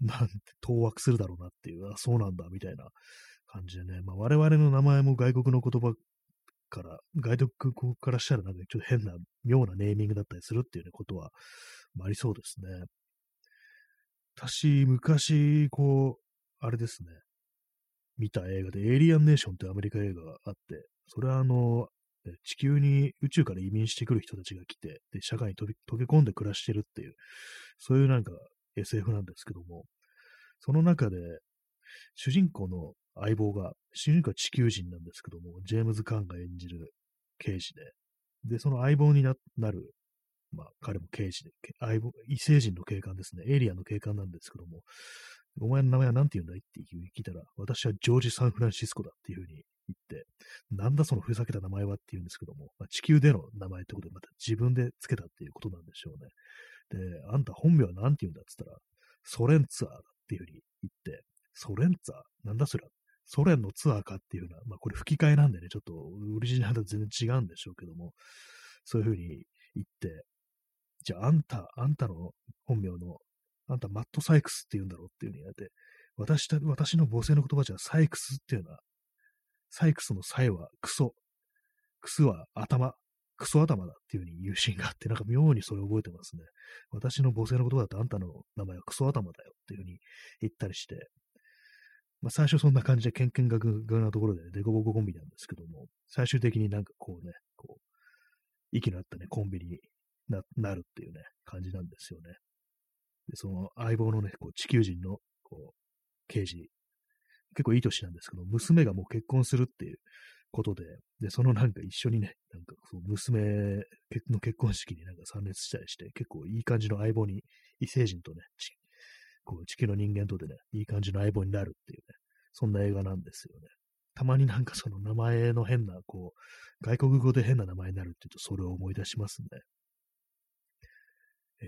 なんて、当惑するだろうなっていう、あ、そうなんだ、みたいな感じでね、まあ、我々の名前も外国の言葉から、外国からしたらなんかちょっと変な、妙なネーミングだったりするっていうね、ことは、まあ、ありそうですね。私、昔、こう、あれですね、見た映画で、エイリアンネーションってアメリカ映画があって、それはあの、地球に宇宙から移民してくる人たちが来て、で、社会に飛び溶け込んで暮らしてるっていう、そういうなんか SF なんですけども、その中で、主人公の相棒が、主人公は地球人なんですけども、ジェームズ・カーンが演じる刑事で、で、その相棒になる、まあ、彼も刑事で、相棒、異星人の警官ですね、エイリアンの警官なんですけども、お前の名前は何て言うんだいって聞いたら、私はジョージ・サンフランシスコだっていうふうに言って、なんだそのふざけた名前はって言うんですけども、まあ、地球での名前ってことで、また自分で付けたっていうことなんでしょうね。で、あんた本名は何て言うんだって言ったら、ソ連ツアーっていうふうに言って、ソ連ツアー？なんだそれソ連のツアーかっていうような、まあこれ吹き替えなんでね、ちょっとオリジナルと全然違うんでしょうけども、そういうふうに言って、じゃああんた、あんたの本名のあんたマットサイクスって言うんだろうっていう風に言われて、私た、私の母性の言葉じゃサイクスっていうのは、サイクスのサイはクソ、クスは頭、クソ頭だっていう風に言うシーンがあって、なんか妙にそれを覚えてますね。私の母性の言葉だとあんたの名前はクソ頭だよっていう風に言ったりして、まあ最初そんな感じでケンケンガグガなところでね、デコボココンビなんですけども、最終的になんかこうね、こう、息の合ったね、コンビにななるっていうね、感じなんですよね。で、その相棒のね、こう地球人のこう刑事、結構いい年なんですけど、娘がもう結婚するっていうことで、で、そのなんか一緒にね、なんかその娘の結婚式になんか参列したりして、結構いい感じの相棒に、異星人とね、こう地球の人間とでね、いい感じの相棒になるっていうね、そんな映画なんですよね。たまになんかその名前の変な、こう、外国語で変な名前になるっていうと、それを思い出しますね。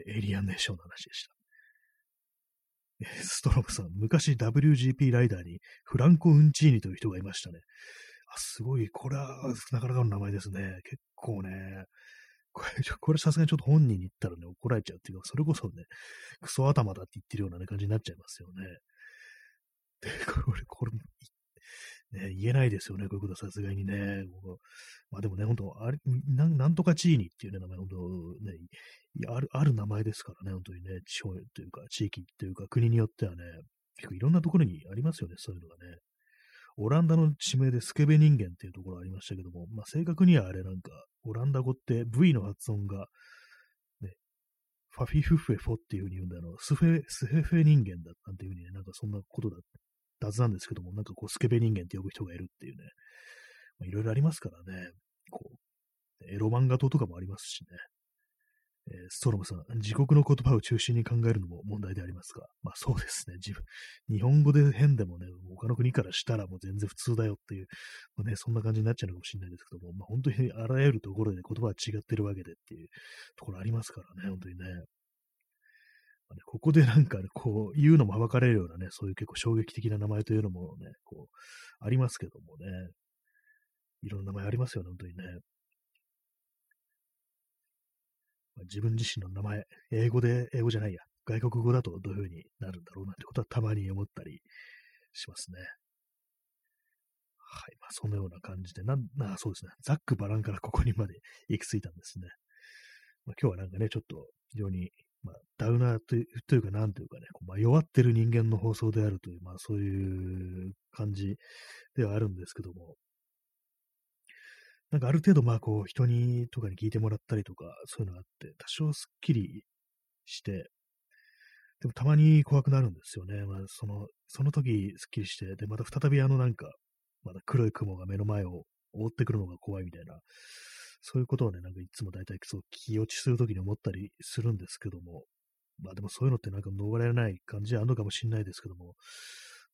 エイリアンネーションの話でした。ストロムさん、昔 WGP ライダーにフランコ・ウンチーニという人がいましたね。あ、すごい、これはなかなかの名前ですね。結構ね、これ、これさすがにちょっと本人に言ったらね、怒られちゃうっていうか、それこそね、クソ頭だって言ってるような、ね、感じになっちゃいますよね。で、これ、これ、ね、言えないですよね、こういうことはさすがにね。まあでもね、本当あれな、なんとかチーニっていうね、名前、本当ね、ある、ある名前ですからね、本当にね、地方というか、地域というか、国によってはね、結構いろんなところにありますよね、そういうのがね。オランダの地名でスケベ人間っていうところありましたけども、まあ正確にはあれなんか、オランダ語って V の発音が、ね、ファフィフフェフォっていう風に言うんだよ、スフェ、スヘフェ人間だなんていう風にね、なんかそんなことだ、はずなんですけども、なんかこうスケベ人間って呼ぶ人がいるっていうね、まあ、いろいろありますからね、こう、エロ漫画島とかもありますしね、え、ストロムさん、自国の言葉を中心に考えるのも問題でありますが、まあそうですね、自分、日本語で変でもね、他の国からしたらもう全然普通だよっていう、まあね、そんな感じになっちゃうのかもしれないですけども、まあ本当にあらゆるところで言葉は違ってるわけでっていうところありますからね、本当にね。まあ、ねここでなんか、ね、こう、言うのもはばかれるようなね、そういう結構衝撃的な名前というのもね、こう、ありますけどもね、いろんな名前ありますよね、本当にね。自分自身の名前、英語で、英語じゃないや、外国語だとどういう風になるんだろうなんてことはたまに思ったりしますね。はい。まあ、そのような感じで、なん、な、そうですね。ザック・バランからここにまで行き着いたんですね。まあ、今日はなんかね、ちょっと非常に、まあ、ダウナーというか、なんというかね、まあ、弱ってる人間の放送であるという、まあ、そういう感じではあるんですけども、なんかある程度、まあこう、人に、とかに聞いてもらったりとか、そういうのがあって、多少スッキリして、でもたまに怖くなるんですよね。まあその、その時スッキリして、で、また再びあのなんか、まだ黒い雲が目の前を覆ってくるのが怖いみたいな、そういうことをね、なんかいつも大体そう気落ちするときに思ったりするんですけども、まあでもそういうのってなんか逃れられない感じあるのかもしれないですけども、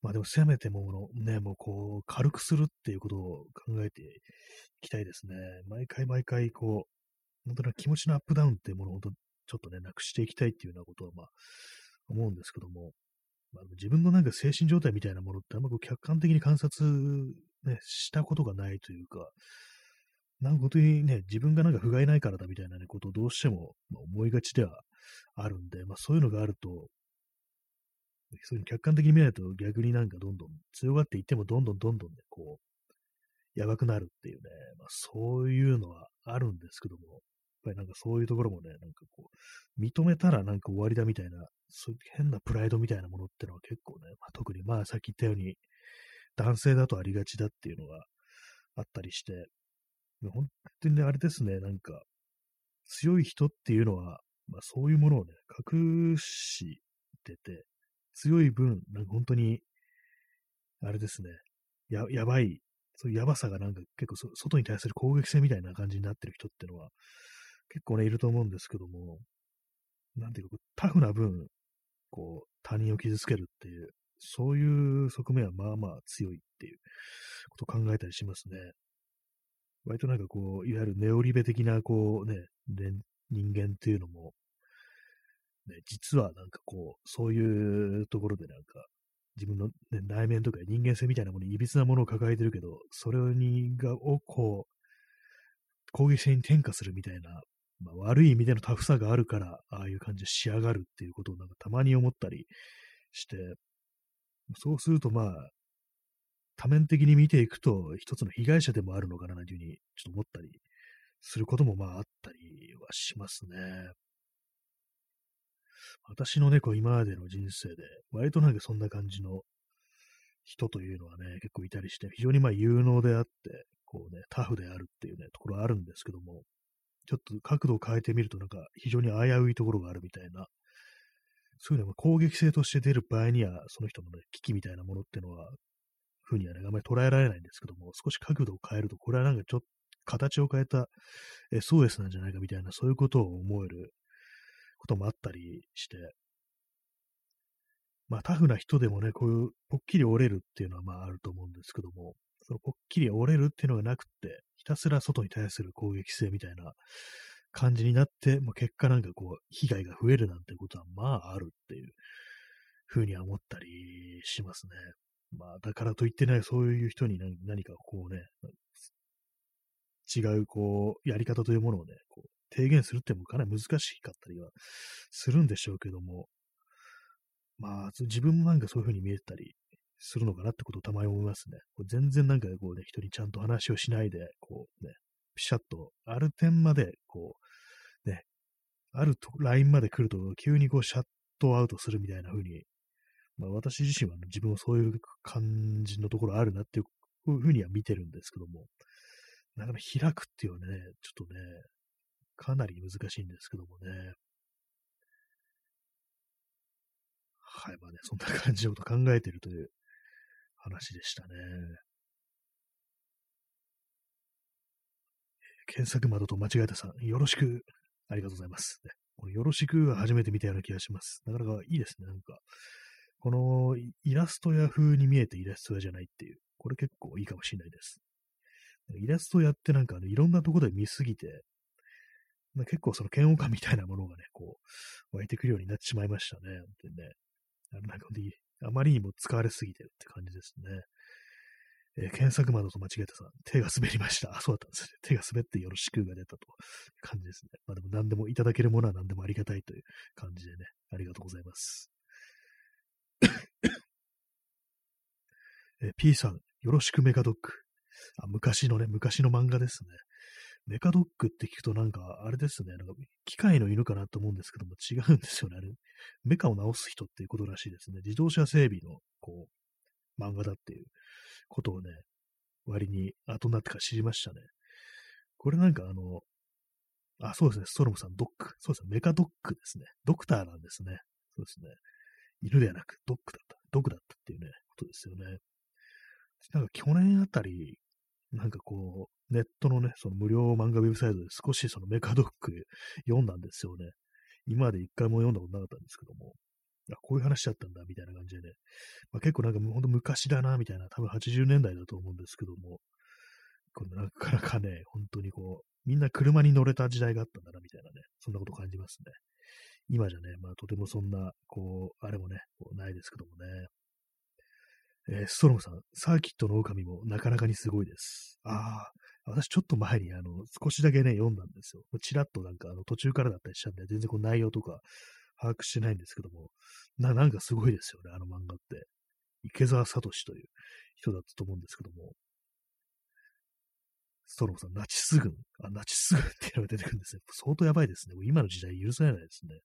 まあでもせめてもの、ね、もうこう、軽くするっていうことを考えていきたいですね。毎回毎回こう、本当に気持ちのアップダウンっていうものをちょっとね、なくしていきたいっていうようなことはまあ、思うんですけども、まあ、自分のなんか精神状態みたいなものってあんまこう客観的に観察、ね、したことがないというか、なんか本当にね、自分がなんか不甲斐ないからだみたいな、ね、ことをどうしても、思いがちではあるんで、まあそういうのがあると、そういう客観的に見ないと逆になんかどんどん強がっていってもどんどんどんどんね、こう、やばくなるっていうね、まあそういうのはあるんですけども、やっぱりなんかそういうところもね、なんかこう、認めたらなんか終わりだみたいな、そういう変なプライドみたいなものってのは結構ね、まあ、特にまあさっき言ったように、男性だとありがちだっていうのがあったりして、本当にね、あれですね、なんか、強い人っていうのは、まあそういうものをね、隠してて、強い分、なんか本当に、あれですね、や、やばい、そういうやばさがなんか結構外に対する攻撃性みたいな感じになってる人ってのは結構ね、いると思うんですけども、なんていうか、タフな分、こう、他人を傷つけるっていう、そういう側面はまあまあ強いっていうことを考えたりしますね。割となんかこう、いわゆるネオリベ的なこうね、人間っていうのも、ね、実はなんかこう、そういうところでなんか、自分の、ね、内面とか人間性みたいなものに歪なものを抱えてるけど、それにがをこう、攻撃性に転化するみたいな、まあ、悪い意味でのタフさがあるから、ああいう感じで仕上がるっていうことをなんかたまに思ったりして、そうするとまあ、多面的に見ていくと、一つの被害者でもあるのかなというふうにちょっと思ったりすることもまああったりはしますね。私のね、こう今までの人生で、割となんかそんな感じの人というのはね、結構いたりして、非常にまあ有能であって、こうね、タフであるっていうね、ところあるんですけども、ちょっと角度を変えてみるとなんか非常に危ういところがあるみたいな、そういうのが攻撃性として出る場合には、その人のね、危機みたいなものっていうのは、ふうにはね、あまり捉えられないんですけども、少し角度を変えると、これはなんかちょっと形を変えた SOS なんじゃないかみたいな、そういうことを思えることもあったりして、まあタフな人でもね、こういうぽっきり折れるっていうのはまああると思うんですけども、そのぽっきり折れるっていうのがなくって、ひたすら外に対する攻撃性みたいな感じになって、まあ、結果なんかこう、被害が増えるなんてことはまああるっていうふうには思ったりしますね。まあだからといってね、そういう人に何かこうね、違うこう、やり方というものをね、こう提言するってもかなり難しかったりはするんでしょうけども、まあ、自分もなんかそういう風に見えたりするのかなってことをたまに思いますね。こ全然なんかこうね、人にちゃんと話をしないで、こうね、ピシャッと、ある点まで、こう、ね、あるとラインまで来ると、急にこうシャットアウトするみたいな風に、まあ私自身は、自分もそういう感じのところあるなっていう風には見てるんですけども、なかなか開くっていうね、ちょっとね、かなり難しいんですけどもね。はい、まあね、そんな感じのこと考えてるという話でしたね。検索窓と間違えたさん、よろしく。ありがとうございます。ね、このよろしくは初めて見たような気がします。なかなかいいですね。なんか、このイラスト屋風に見えてイラスト屋じゃないっていう、これ結構いいかもしれないです。イラスト屋ってなんか、ね、いろんなところで見すぎて、結構その嫌悪感みたいなものがね、こう、湧いてくるようになってしまいましたね。本当にね。なんかあまりにも使われすぎてるって感じですね。えー、検索窓と間違えたさん、手が滑りました。あ、そうだったんですね。手が滑ってよろしくが出たという感じですね。まあでも何でもいただけるものは何でもありがたいという感じでね、ありがとうございます。えー、P さん、よろしくメガドッグ。あ、昔のね、昔の漫画ですね。メカドッグって聞くとなんか、あれですね、なんか、機械の犬かなと思うんですけども、違うんですよね。あれ、メカを直す人っていうことらしいですね。自動車整備の、こう、漫画だっていうことをね、割に後になってから知りましたね。これなんかあの、あ、そうですね、ストロムさん、ドッグ。そうですね、メカドッグですね。ドクターなんですね。そうですね。犬ではなく、ドッグだった。ドッグだったっていうね、ことですよね。なんか去年あたり、なんかこう、ネットのね、その無料漫画ウェブサイトで少しそのメカドック読んだんですよね。今まで一回も読んだことなかったんですけども、あ、こういう話だったんだ、みたいな感じでね。まあ、結構なんかほんと昔だな、みたいな、多分80年代だと思うんですけども、これなかなかね、本当にこう、みんな車に乗れた時代があったんだな、みたいなね、そんなこと感じますね。今じゃね、まあとてもそんな、こう、あれもね、こうないですけどもね。えー、ストロムさん、サーキットの狼もなかなかにすごいです。ああ、私ちょっと前にあの、少しだけね、読んだんですよ。ちらっとなんかあの途中からだったりしたんで、全然こう内容とか把握してないんですけども、な、なんかすごいですよね、あの漫画って。池澤聡という人だったと思うんですけども。ストロムさん、ナチス軍。あ、ナチス軍っていうのが出てくるんですね。相当やばいですね。今の時代許されないですね。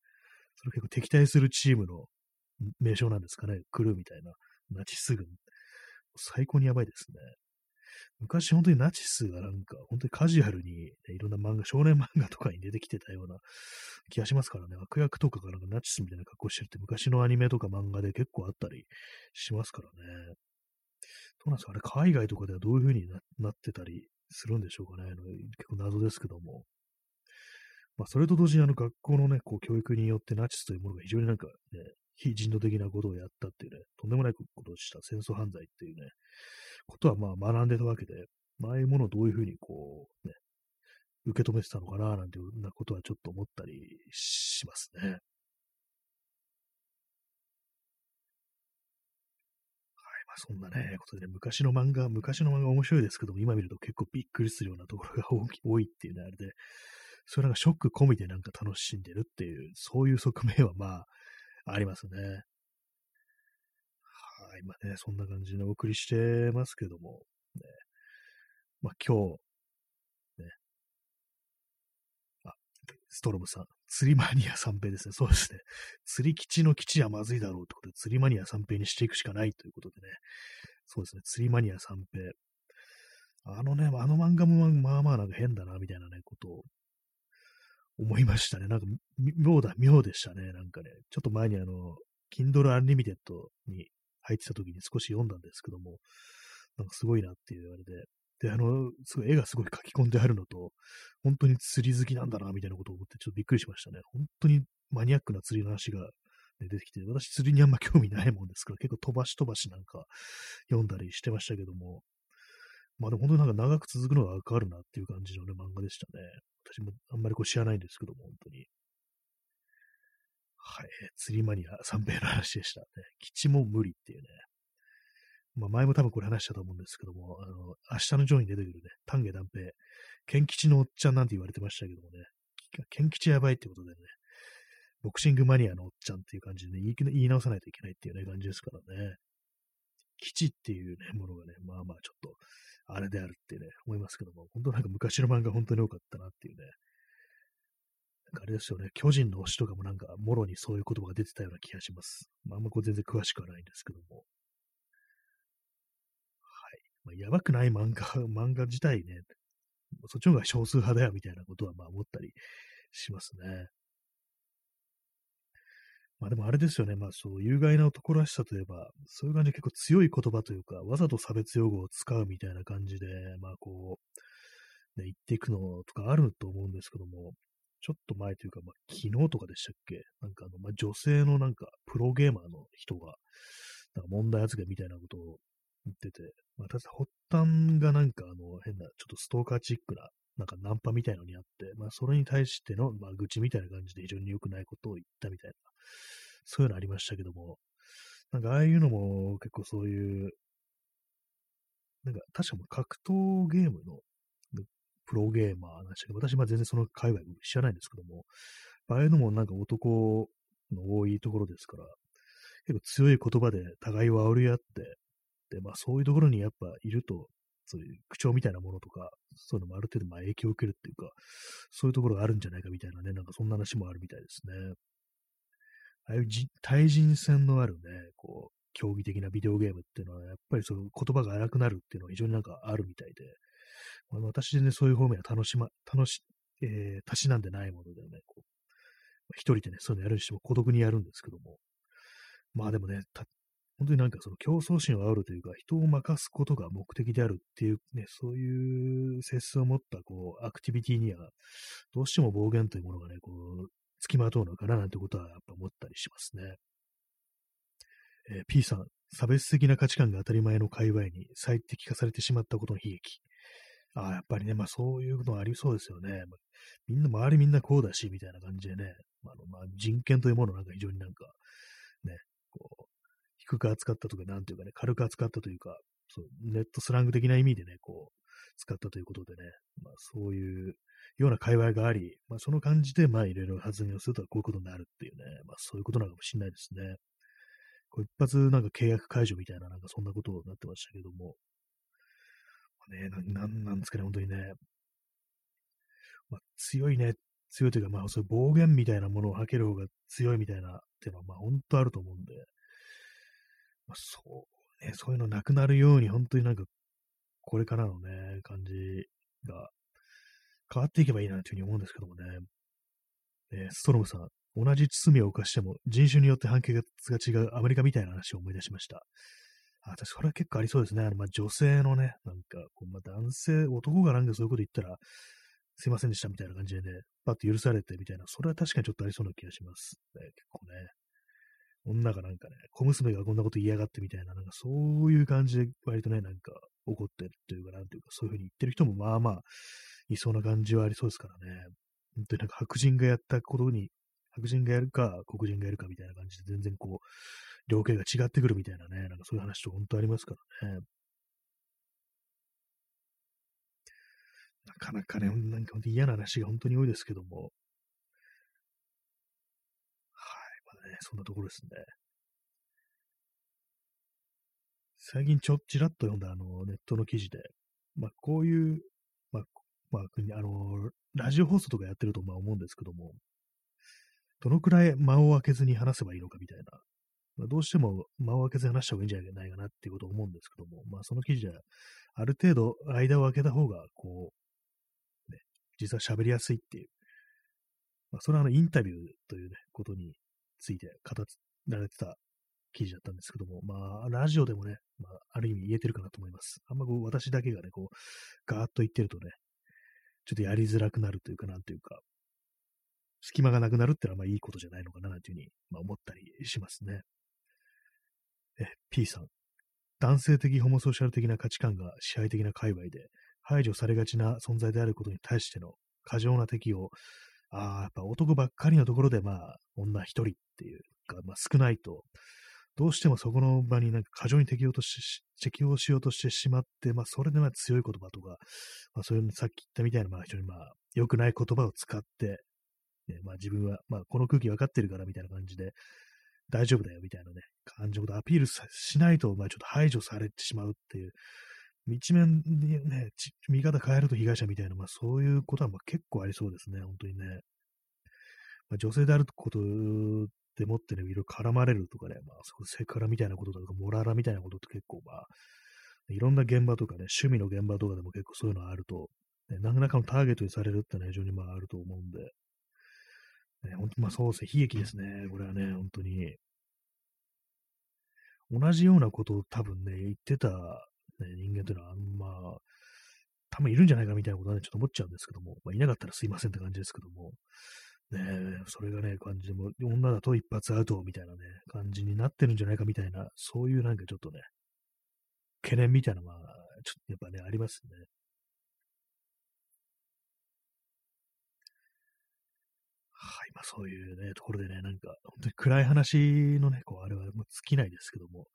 それ結構敵対するチームの名称なんですかね。クルーみたいな。ナチス軍。最高にやばいですね。昔本当にナチスがなんか、本当にカジュアルに、ね、いろんな漫画、少年漫画とかに出てきてたような気がしますからね、悪役とかがなんかナチスみたいな格好してるって昔のアニメとか漫画で結構あったりしますからね。どうなんですか？あれ、海外とかではどういう風になってたりするんでしょうかね？結構謎ですけども。まあ、それと同時にあの学校のね、こう教育によってナチスというものが非常になんかね、非人道的なことをやったっていうね、とんでもないことをした戦争犯罪っていうね、ことはまあ学んでたわけで、まああいうものをどういうふうにこう、ね、受け止めてたのかな、なんていうなことはちょっと思ったりしますね。はい。まあそんなね、ことでね、昔の漫画、昔の漫画面白いですけども、今見ると結構びっくりするようなところが 多いっていうね、あれで、それなんかショック込みでなんか楽しんでるっていう、そういう側面はまあ、ありますね。はい、まあね、そんな感じでお送りしてますけども、ね、まあ今日、ね、あ、ストロムさん、釣りマニア三平ですね。そうですね。釣り基地の基地はまずいだろうってことで、釣りマニア三平にしていくしかないということでね。そうですね。釣りマニア三平。あのね、あの漫画もまあまあなんか変だな、みたいなね、ことを思いましたね。なんか、妙だ、妙でしたね。なんかね、ちょっと前にあの、Kindle Unlimited に入ってた時に少し読んだんですけども、なんかすごいなっていうあれで、で、あの、すごい絵がすごい書き込んであるのと、本当に釣り好きなんだな、みたいなことを思ってちょっとびっくりしましたね。本当にマニアックな釣りの話が、ね、出てきて、私釣りにあんま興味ないもんですから、結構飛ばし飛ばしなんか読んだりしてましたけども、まあでも本当になんか長く続くのがわかるなっていう感じのね、漫画でしたね。私もあんまりこう知らないんですけども、本当に。はい、釣りマニア三平の話でしたね。基地も無理っていうね。まあ前も多分これ話したと思うんですけども、あの、明日のジョーに出てくるね、丹下断平、剣吉のおっちゃんなんて言われてましたけどもね、剣吉やばいってことでね、ボクシングマニアのおっちゃんっていう感じでね、言い直さないといけないっていうね、感じですからね。基地っていうね、ものがね、まあまあちょっと、あれであるってね、思いますけども、本当なんか昔の漫画本当に多かったなっていうね。なんかあれですよね、巨人の推しとかもなんか、もろにそういう言葉が出てたような気がします。まあ、あんまこう全然詳しくはないんですけども。はい。まあ、やばくない漫画、漫画自体ね、そっちの方が少数派だよみたいなことはまあ思ったりしますね。まあでもあれですよね。まあそう、有害な男らしさといえば、そういう感じで結構強い言葉というか、わざと差別用語を使うみたいな感じで、まあこう、ね、言っていくのとかあると思うんですけども、ちょっと前というか、まあ、昨日とかでしたっけ？なんかあの、まあ、女性のなんか、プロゲーマーの人が、なんか問題発言みたいなことを言ってて、まあ、ただ発端がなんかあの、変な、ちょっとストーカーチックな、なんかナンパみたいのにあって、まあ、それに対しての、まあ、愚痴みたいな感じで非常に良くないことを言ったみたいな、そういうのありましたけども、なんかああいうのも結構そういう、なんか確かも格闘ゲームのプロゲーマーなんですけど、私は全然その界隈知らないんですけども、ああいうのもなんか男の多いところですから、結構強い言葉で互いを煽り合って、で、まあそういうところにやっぱいると、そういう口調みたいなものとか、そういうのもある程度まあ影響を受けるっていうか、そういうところがあるんじゃないかみたいなね、なんかそんな話もあるみたいですね。ああいう対人戦のあるね、こう、競技的なビデオゲームっていうのは、やっぱりその言葉が荒くなるっていうのは非常になんかあるみたいで、まあ、私でね、そういう方面は楽しま、楽し、えー、たしなんでないものでね、こう、一人でね、そういうのやるにしても孤独にやるんですけども、まあでもね、本当になんかその競争心を煽るというか、人を任すことが目的であるっていうね、そういう性質を持ったこう、アクティビティには、どうしても暴言というものがね、こう、付きまとうのかななんてことはやっぱ思ったりしますね。えー、P さん、差別的な価値観が当たり前の界隈に最適化されてしまったことの悲劇。ああ、やっぱりね、まあそういうのありそうですよね。まあ、みんな、周りみんなこうだし、みたいな感じでね、まあ、のまあ、人権というものなんか非常になんか、低く扱ったとか、なんていうかね、軽く扱ったというか、そうネットスラング的な意味でね、こう、使ったということでね、まあそういうような界隈があり、まあその感じで、まあいろいろ発言をするとこういうことになるっていうね、まあそういうことなのかもしれないですね。こう一発なんか契約解除みたいな、なんかそんなことになってましたけども、ね、な、なんなんですかね、本当にね。まあ、強いね、強いというか、まあ、そういう暴言みたいなものを吐ける方が強いみたいなっていうのは、まあ、本当あると思うんで、まあ、そうね、そういうのなくなるように、本当になんか、これからのね、感じが変わっていけばいいなというふうに思うんですけどもね。えストロムさん、同じ罪を犯しても人種によって判決が違うアメリカみたいな話を思い出しました。あ、私、それは結構ありそうですね。あの、まあ、女性のね、なんか、こう、まあ、男性、男がなんかそういうこと言ったら、すいませんでしたみたいな感じでね、パッと許されてみたいな、それは確かにちょっとありそうな気がします。ね、結構ね。女がなんかね、小娘がこんなこと言いやがってみたいな、なんかそういう感じで割とね、なんか怒ってるというか、なんていうか、そういうふうに言ってる人もまあまあ、いそうな感じはありそうですからね。本当になんか白人がやったことに、白人がやるか、黒人がやるかみたいな感じで全然こう、量刑が違ってくるみたいなね、なんかそういう話と本当ありますからね。なかなかね、なんか本当に嫌な話が本当に多いですけども。はい、まあね、そんなところですね。最近ちょ、ちらっと読んだあの、ネットの記事で、まあこういう、まあ、まあ、あの、ラジオ放送とかやってるとまあ思うんですけども、どのくらい間を空けずに話せばいいのかみたいな、まあ、どうしても間を空けずに話した方がいいんじゃないかなっていうことを思うんですけども、まあその記事では、ある程度間を空けた方が、こう、ね、実は喋りやすいっていう、まあそれはあのインタビューというね、ことについて語られてた記事だったんですけども、まあ、ラジオでもね、まあ、ある意味言えてるかなと思います。あんまこう、私だけがね、こう、ガーッと言ってるとね、ちょっとやりづらくなるというか、なんというか、隙間がなくなるってのはまあいいことじゃないのかな、なんていうふうに、まあ、思ったりしますね。え、P さん。男性的ホモソーシャル的な価値観が支配的な界隈で排除されがちな存在であることに対しての過剰な敵を、ああ、やっぱ男ばっかりのところで、まあ、女一人っていうか、まあ少ないと、どうしてもそこの場になんか過剰に適応とし、適応しようとしてしまって、まあそれでまあ強い言葉とか、まあそういうさっき言ったみたいな、まあ非常にまあ良くない言葉を使って、ね、まあ自分は、まあこの空気分かってるからみたいな感じで、大丈夫だよみたいなね、感じのことアピールしないと、まあちょっと排除されてしまうっていう、一面にね、見方変えると被害者みたいな、まあそういうことはまあ結構ありそうですね、本当にね。まあ、女性であることでもってね、いろいろ絡まれるとかね、まあそうセクハラみたいなこととか、モララみたいなことって結構まあ、いろんな現場とかね、趣味の現場とかでも結構そういうのがあると、ね、何らかのターゲットにされるってのは非常にまああると思うんで、ね、本当まあそうですね、悲劇ですね。これはね、本当に。同じようなことを多分ね、言ってた、ね、人間というのはあんま多分いるんじゃないかみたいなことはね、ちょっと思っちゃうんですけども、まあ、いなかったらすいませんって感じですけども、ねそれがね、感じでも、女だと一発アウトみたいなね、感じになってるんじゃないかみたいな、そういうなんかちょっとね、懸念みたいなのは、ちょっとやっぱね、ありますね。はい、まあそういうね、ところでね、なんか、本当に暗い話のね、こう、あれはもう尽きないですけども、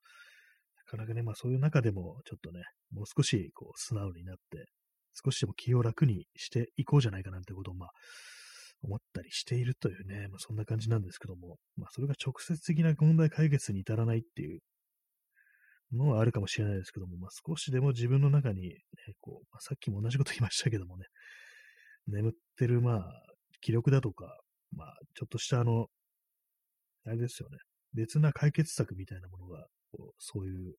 なかなかね、まあそういう中でも、ちょっとね、もう少し、こう、素直になって、少しでも気を楽にしていこうじゃないかなんてことを、まあ、思ったりしているというね、まあそんな感じなんですけども、まあそれが直接的な問題解決に至らないっていうのはあるかもしれないですけども、まあ少しでも自分の中に、ね、こう、まあ、さっきも同じこと言いましたけどもね、眠ってる、まあ、気力だとか、まあ、ちょっとしたあの、あれですよね、別な解決策みたいなものが、こうそういう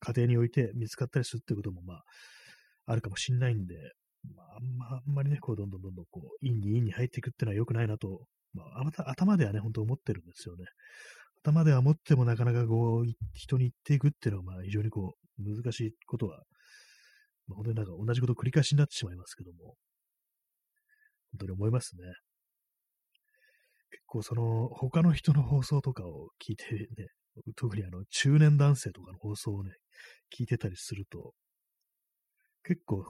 家庭において見つかったりするってことも、まあ、あるかもしんないんで、まあ、あんま、あんまりね、こう、どんどんどんどん、こう、陰に陰に入っていくっていうのは良くないなと、まあ、頭ではね、本当思ってるんですよね。頭では思ってもなかなかこう、人に言っていくっていうのは、まあ、非常にこう、難しいことは、まあ、本当になんか同じこと繰り返しになってしまいますけども、本当に思いますね。結構その、他の人の放送とかを聞いてね、特にあの、中年男性とかの放送をね、聞いてたりすると、結構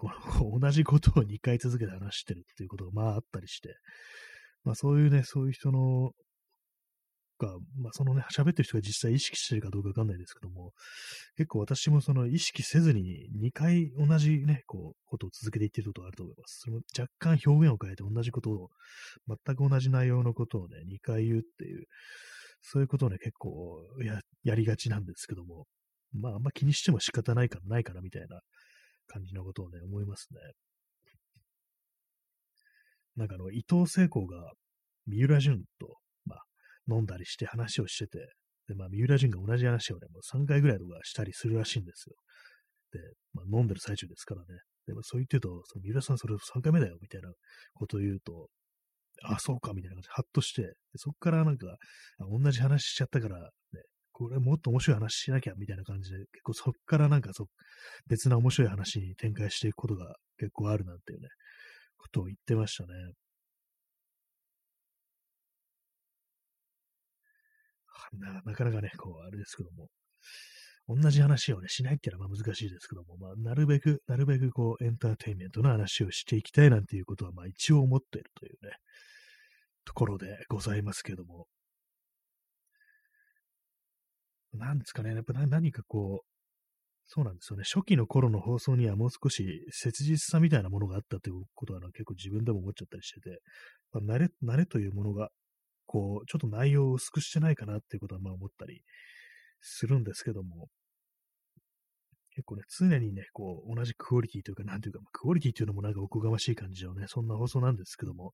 同じことを2回続けて話してるっていうことがまああったりして、まあそういうね、そういう人の、が、まあそのね、喋ってる人が実際意識してるかどうかわかんないですけども、結構私もその意識せずに2回同じね、こう、ことを続けていってることがあると思います。その若干表現を変えて同じことを、全く同じ内容のことをね、2回言うっていう、そういうことをね、結構ややりがちなんですけども、まああんま気にしても仕方ないかないかなみたいな感じのことをね、思いますね。なんかあの、伊藤聖子が三浦淳と、まあ、飲んだりして話をしてて、で、まあ、三浦淳が同じ話をね、もう3回ぐらいとかしたりするらしいんですよ。で、まあ、飲んでる最中ですからね。でもそう言ってると、その三浦さんそれ3回目だよ、みたいなことを言うと、あ、そうか、みたいな感じで、ハッとして、そこからなんか、同じ話しちゃったから、ね、これもっと面白い話しなきゃみたいな感じで、結構そっからなんかそ、別な面白い話に展開していくことが結構あるなんていうね、ことを言ってましたね。ななかなかね、こう、あれですけども、同じ話をね、しないっていうのはまあ難しいですけども、まあ、なるべく、なるべくこう、エンターテインメントの話をしていきたいなんていうことは、まあ一応思っているというね、ところでございますけども、なんですかね、やっぱ何かこう、そうなんですよね。初期の頃の放送にはもう少し切実さみたいなものがあったということは結構自分でも思っちゃったりしてて、まあ、慣れ、慣れというものが、こう、ちょっと内容を薄くしてないかなっていうことはまあ思ったりするんですけども、結構ね、常にね、こう、同じクオリティというか、なんていうか、クオリティというのもなんかおこがましい感じのね、そんな放送なんですけども、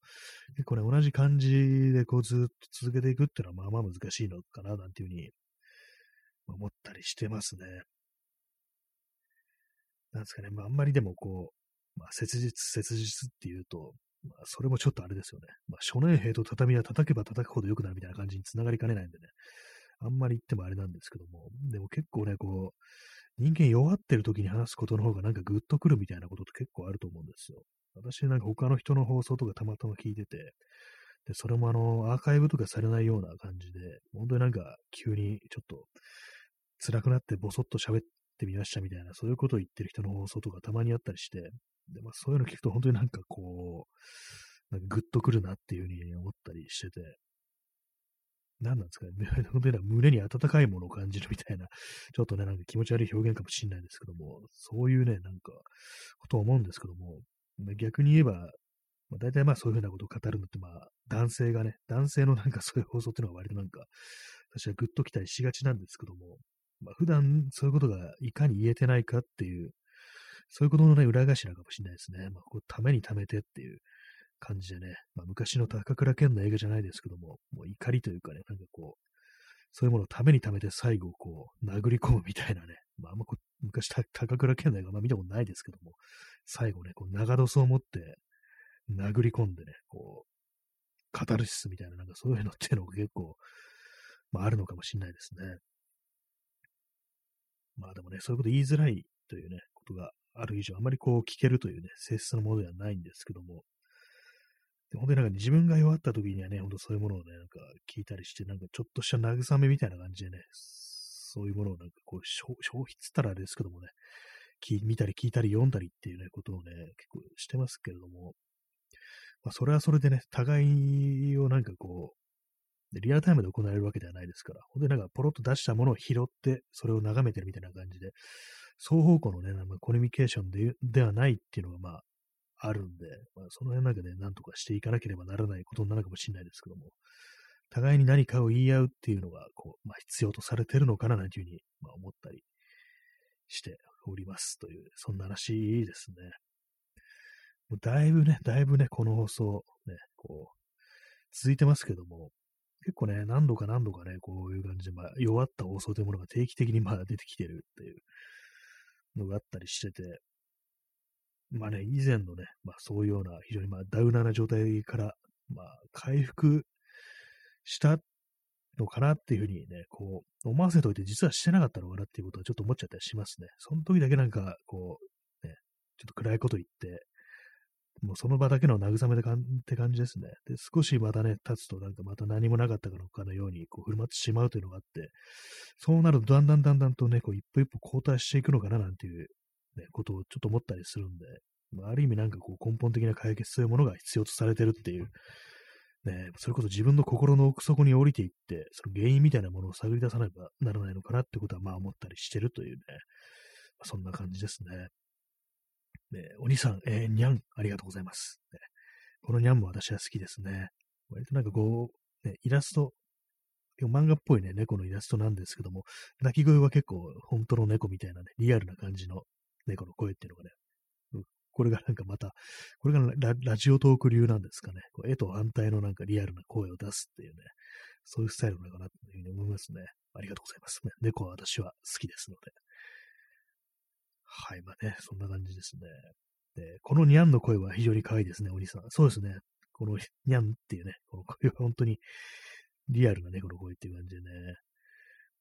結構ね、同じ感じでこうずっと続けていくっていうのはまあまあ難しいのかな、なんていうふうに思ったりしてますね。なんですかね、まあ、あんまりでもこう、まあ、切実、切実っていうと、まあ、それもちょっとあれですよね。まあ、初年兵と畳は叩けば叩くほど良くなるみたいな感じにつながりかねないんでね、あんまり言ってもあれなんですけども、でも結構ね、こう、人間弱ってる時に話すことの方がなんかグッとくるみたいなことって結構あると思うんですよ。私なんか他の人の放送とかたまたま聞いてて、で、それもあの、アーカイブとかされないような感じで、本当になんか急にちょっと辛くなってボソッと喋ってみましたみたいな、そういうことを言ってる人の放送とかたまにあったりして、で、まあ、そういうの聞くと本当になんかこう、なんかグッとくるなっていうふうに思ったりしてて、何なんですかね、本当に胸に温かいものを感じるみたいな、ちょっとね、なんか気持ち悪い表現かもしれないですけども、そういうね、なんか、ことを思うんですけども、逆に言えば、まあ、大体まあそういうふうなことを語るのって、まあ、男性がね、男性のなんかそういう放送っていうのは割となんか、私はグッときたりしがちなんですけども、まあ、普段そういうことがいかに言えてないかっていう、そういうことのね、裏頭かもしれないですね。まあ、こう、ためにためてっていう感じでね、まあ、昔の高倉健の映画じゃないですけども、もう怒りというかね、なんかこう、そういうものをためにためて最後こう、殴り込むみたいなね、まあ、あんまこ昔高倉健の映画、まあ、見たことないですけども、最後ね、こう長ドスを持って殴り込んでね、こう、カタルシスみたいな、なんかそういうのっていうのが結構、まあ、あるのかもしれないですね。まあでもね、そういうこと言いづらいというね、ことがある以上、あまりこう聞けるというね、性質のものではないんですけども、本当になんか自分が弱った時にはね、本当そういうものをね、なんか聞いたりして、なんかちょっとした慰めみたいな感じでね、そういうものをなんかこう消費っつったらあれですけどもね、見たり聞いたり読んだりっていうね、ことをね、結構してますけれども、まあ、それはそれでね、互いをなんかこう、リアルタイムで行われるわけではないですから、ほんでなんかポロッと出したものを拾って、それを眺めてるみたいな感じで、双方向のね、まあ、コミュニケーションでではないっていうのがまあ、あるんで、まあ、その辺なんかね、なんとかしていかなければならないことになるかもしれないですけども、互いに何かを言い合うっていうのが、こう、まあ、必要とされてるのかな、なんていうふうに、まあ、思ったりしておりますという、そんな話ですね。もうだいぶね、だいぶね、この放送、ね、こう、続いてますけども、結構ね、何度か何度かね、こういう感じで、まあ、弱った放送というものが定期的にまあ出てきてるっていうのがあったりしてて、まあね、以前のね、まあそういうような非常にまあダウナーな状態から、まあ回復したのかなっていうふうにね、こう、思わせといて実はしてなかったのかなっていうことはちょっと思っちゃったりしますね。その時だけなんか、こう、ね、ちょっと暗いこと言って、もうその場だけの慰めでかんって感じですね。で、少しまたね、経つとなんかまた何もなかったかのようにこう振る舞ってしまうというのがあって、そうなるとだんだんだんだんとね、こう一歩一歩後退していくのかななんていう、ね、ことをちょっと思ったりするんで、まあ、ある意味なんかこう根本的な解決というものが必要とされてるっていう、ね、それこそ自分の心の奥底に降りていって、その原因みたいなものを探り出さなければならないのかなってことはまあ思ったりしてるというね、まあ、そんな感じですね。ね、お兄さん、えー、にゃん、ありがとうございます。ね、このにゃんも私は好きですね。割となんかこう、ね、イラスト、漫画っぽいね、猫のイラストなんですけども、鳴き声は結構本当の猫みたいなね、リアルな感じの猫の声っていうのがね、うんこれがなんかまた、これがララジオトーク流なんですかね。こう絵と反対のなんかリアルな声を出すっていうね、そういうスタイルなのかなというふうに思いますね。ありがとうございます。ね、猫は私は好きですので。はい、まあね、そんな感じですね。で、このニャンの声は非常に可愛いですね、お兄さん。そうですね。このニャンっていうね、この声は本当にリアルな猫の声っていう感じでね。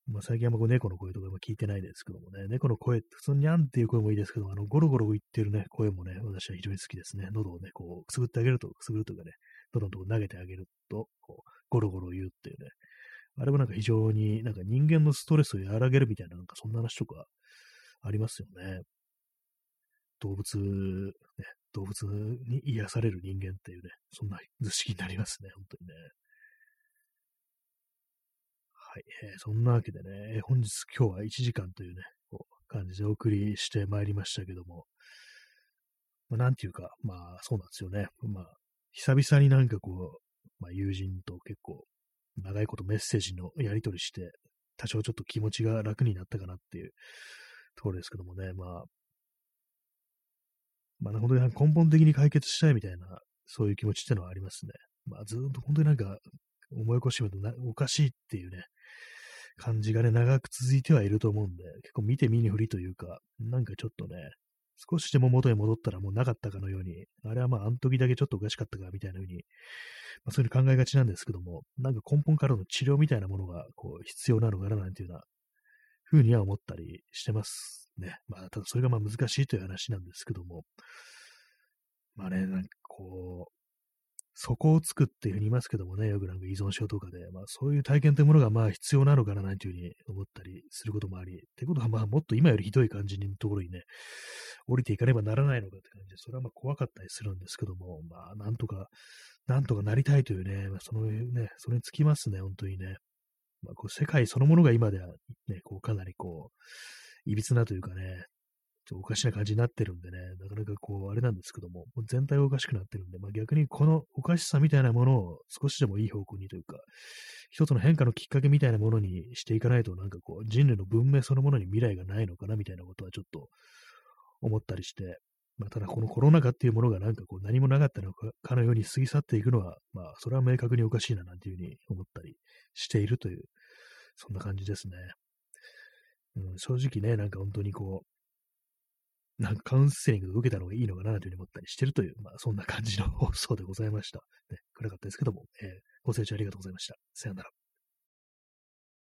まあ、最近はこう猫の声とか聞いてないですけどもね、猫の声、普通にニャンっていう声もいいですけど、あの、ゴロゴロ言ってるね、声もね、私は非常に好きですね。喉をね、こう、くすぐってあげると、くすぐるとかね、喉のとこ投げてあげると、こう、ゴロゴロ言うっていうね。あれもなんか非常になんか人間のストレスを和らげるみたいな、なんかそんな話とかありますよね。動物、ね、動物に癒される人間っていうね、そんな図式になりますね、本当にね。はい、えー、そんなわけでね、本日今日は1時間というね、こう感じでお送りしてまいりましたけども、まあ、なんていうか、まあそうなんですよね。まあ、久々になんかこう、まあ友人と結構長いことメッセージのやり取りして、多少ちょっと気持ちが楽になったかなっていうところですけどもね、まあ、まあ、本当に根本的に解決したいみたいな、そういう気持ちってのはありますね。まあ、ずっと本当になんか、思い越しめとおかしいっていうね、感じがね、長く続いてはいると思うんで、結構見て見ぬふりというか、なんかちょっとね、少しでも元へ戻ったらもうなかったかのように、あれはまあ、あの時だけちょっとおかしかったかみたいな風に、まあ、そういう考えがちなんですけども、なんか根本からの治療みたいなものが、こう、必要なのかななんていうような風には思ったりしてますね。まあ、ただそれがまあ難しいという話なんですけども、まあね、なんかこう、そこをつくっていうふうに言いますけどもね、よくなんか依存症とかで、まあそういう体験というものがまあ必要なのかななんていうふうに思ったりすることもあり、ってことはまあもっと今よりひどい感じのところにね、降りていかねばならないのかって感じで、それはまあ怖かったりするんですけども、まあなんとか、なんとかなりたいというね、まあ、そのね、それにつきますね、本当にね。まあ、こう世界そのものが今ではね、こうかなりこう、いびつなというかね、おかしな感じになってるんでね、なかなかこう、あれなんですけども、も全体がおかしくなってるんで、まあ、逆にこのおかしさみたいなものを少しでもいい方向にというか、一つの変化のきっかけみたいなものにしていかないと、なんかこう、人類の文明そのものに未来がないのかなみたいなことはちょっと思ったりして、まあ、ただこのコロナ禍っていうものがなんかこう何もなかったのかのように過ぎ去っていくのは、まあ、それは明確におかしいななんていうふうに思ったりしているという、そんな感じですね。うん、正直ね、なんか本当にこう、なんかカウンセリング受けたのがいいのかなというふうに思ったりしてるという、まあそんな感じの放送でございました。ね、暗かったですけども、えー、ご清聴ありがとうございました。さよなら。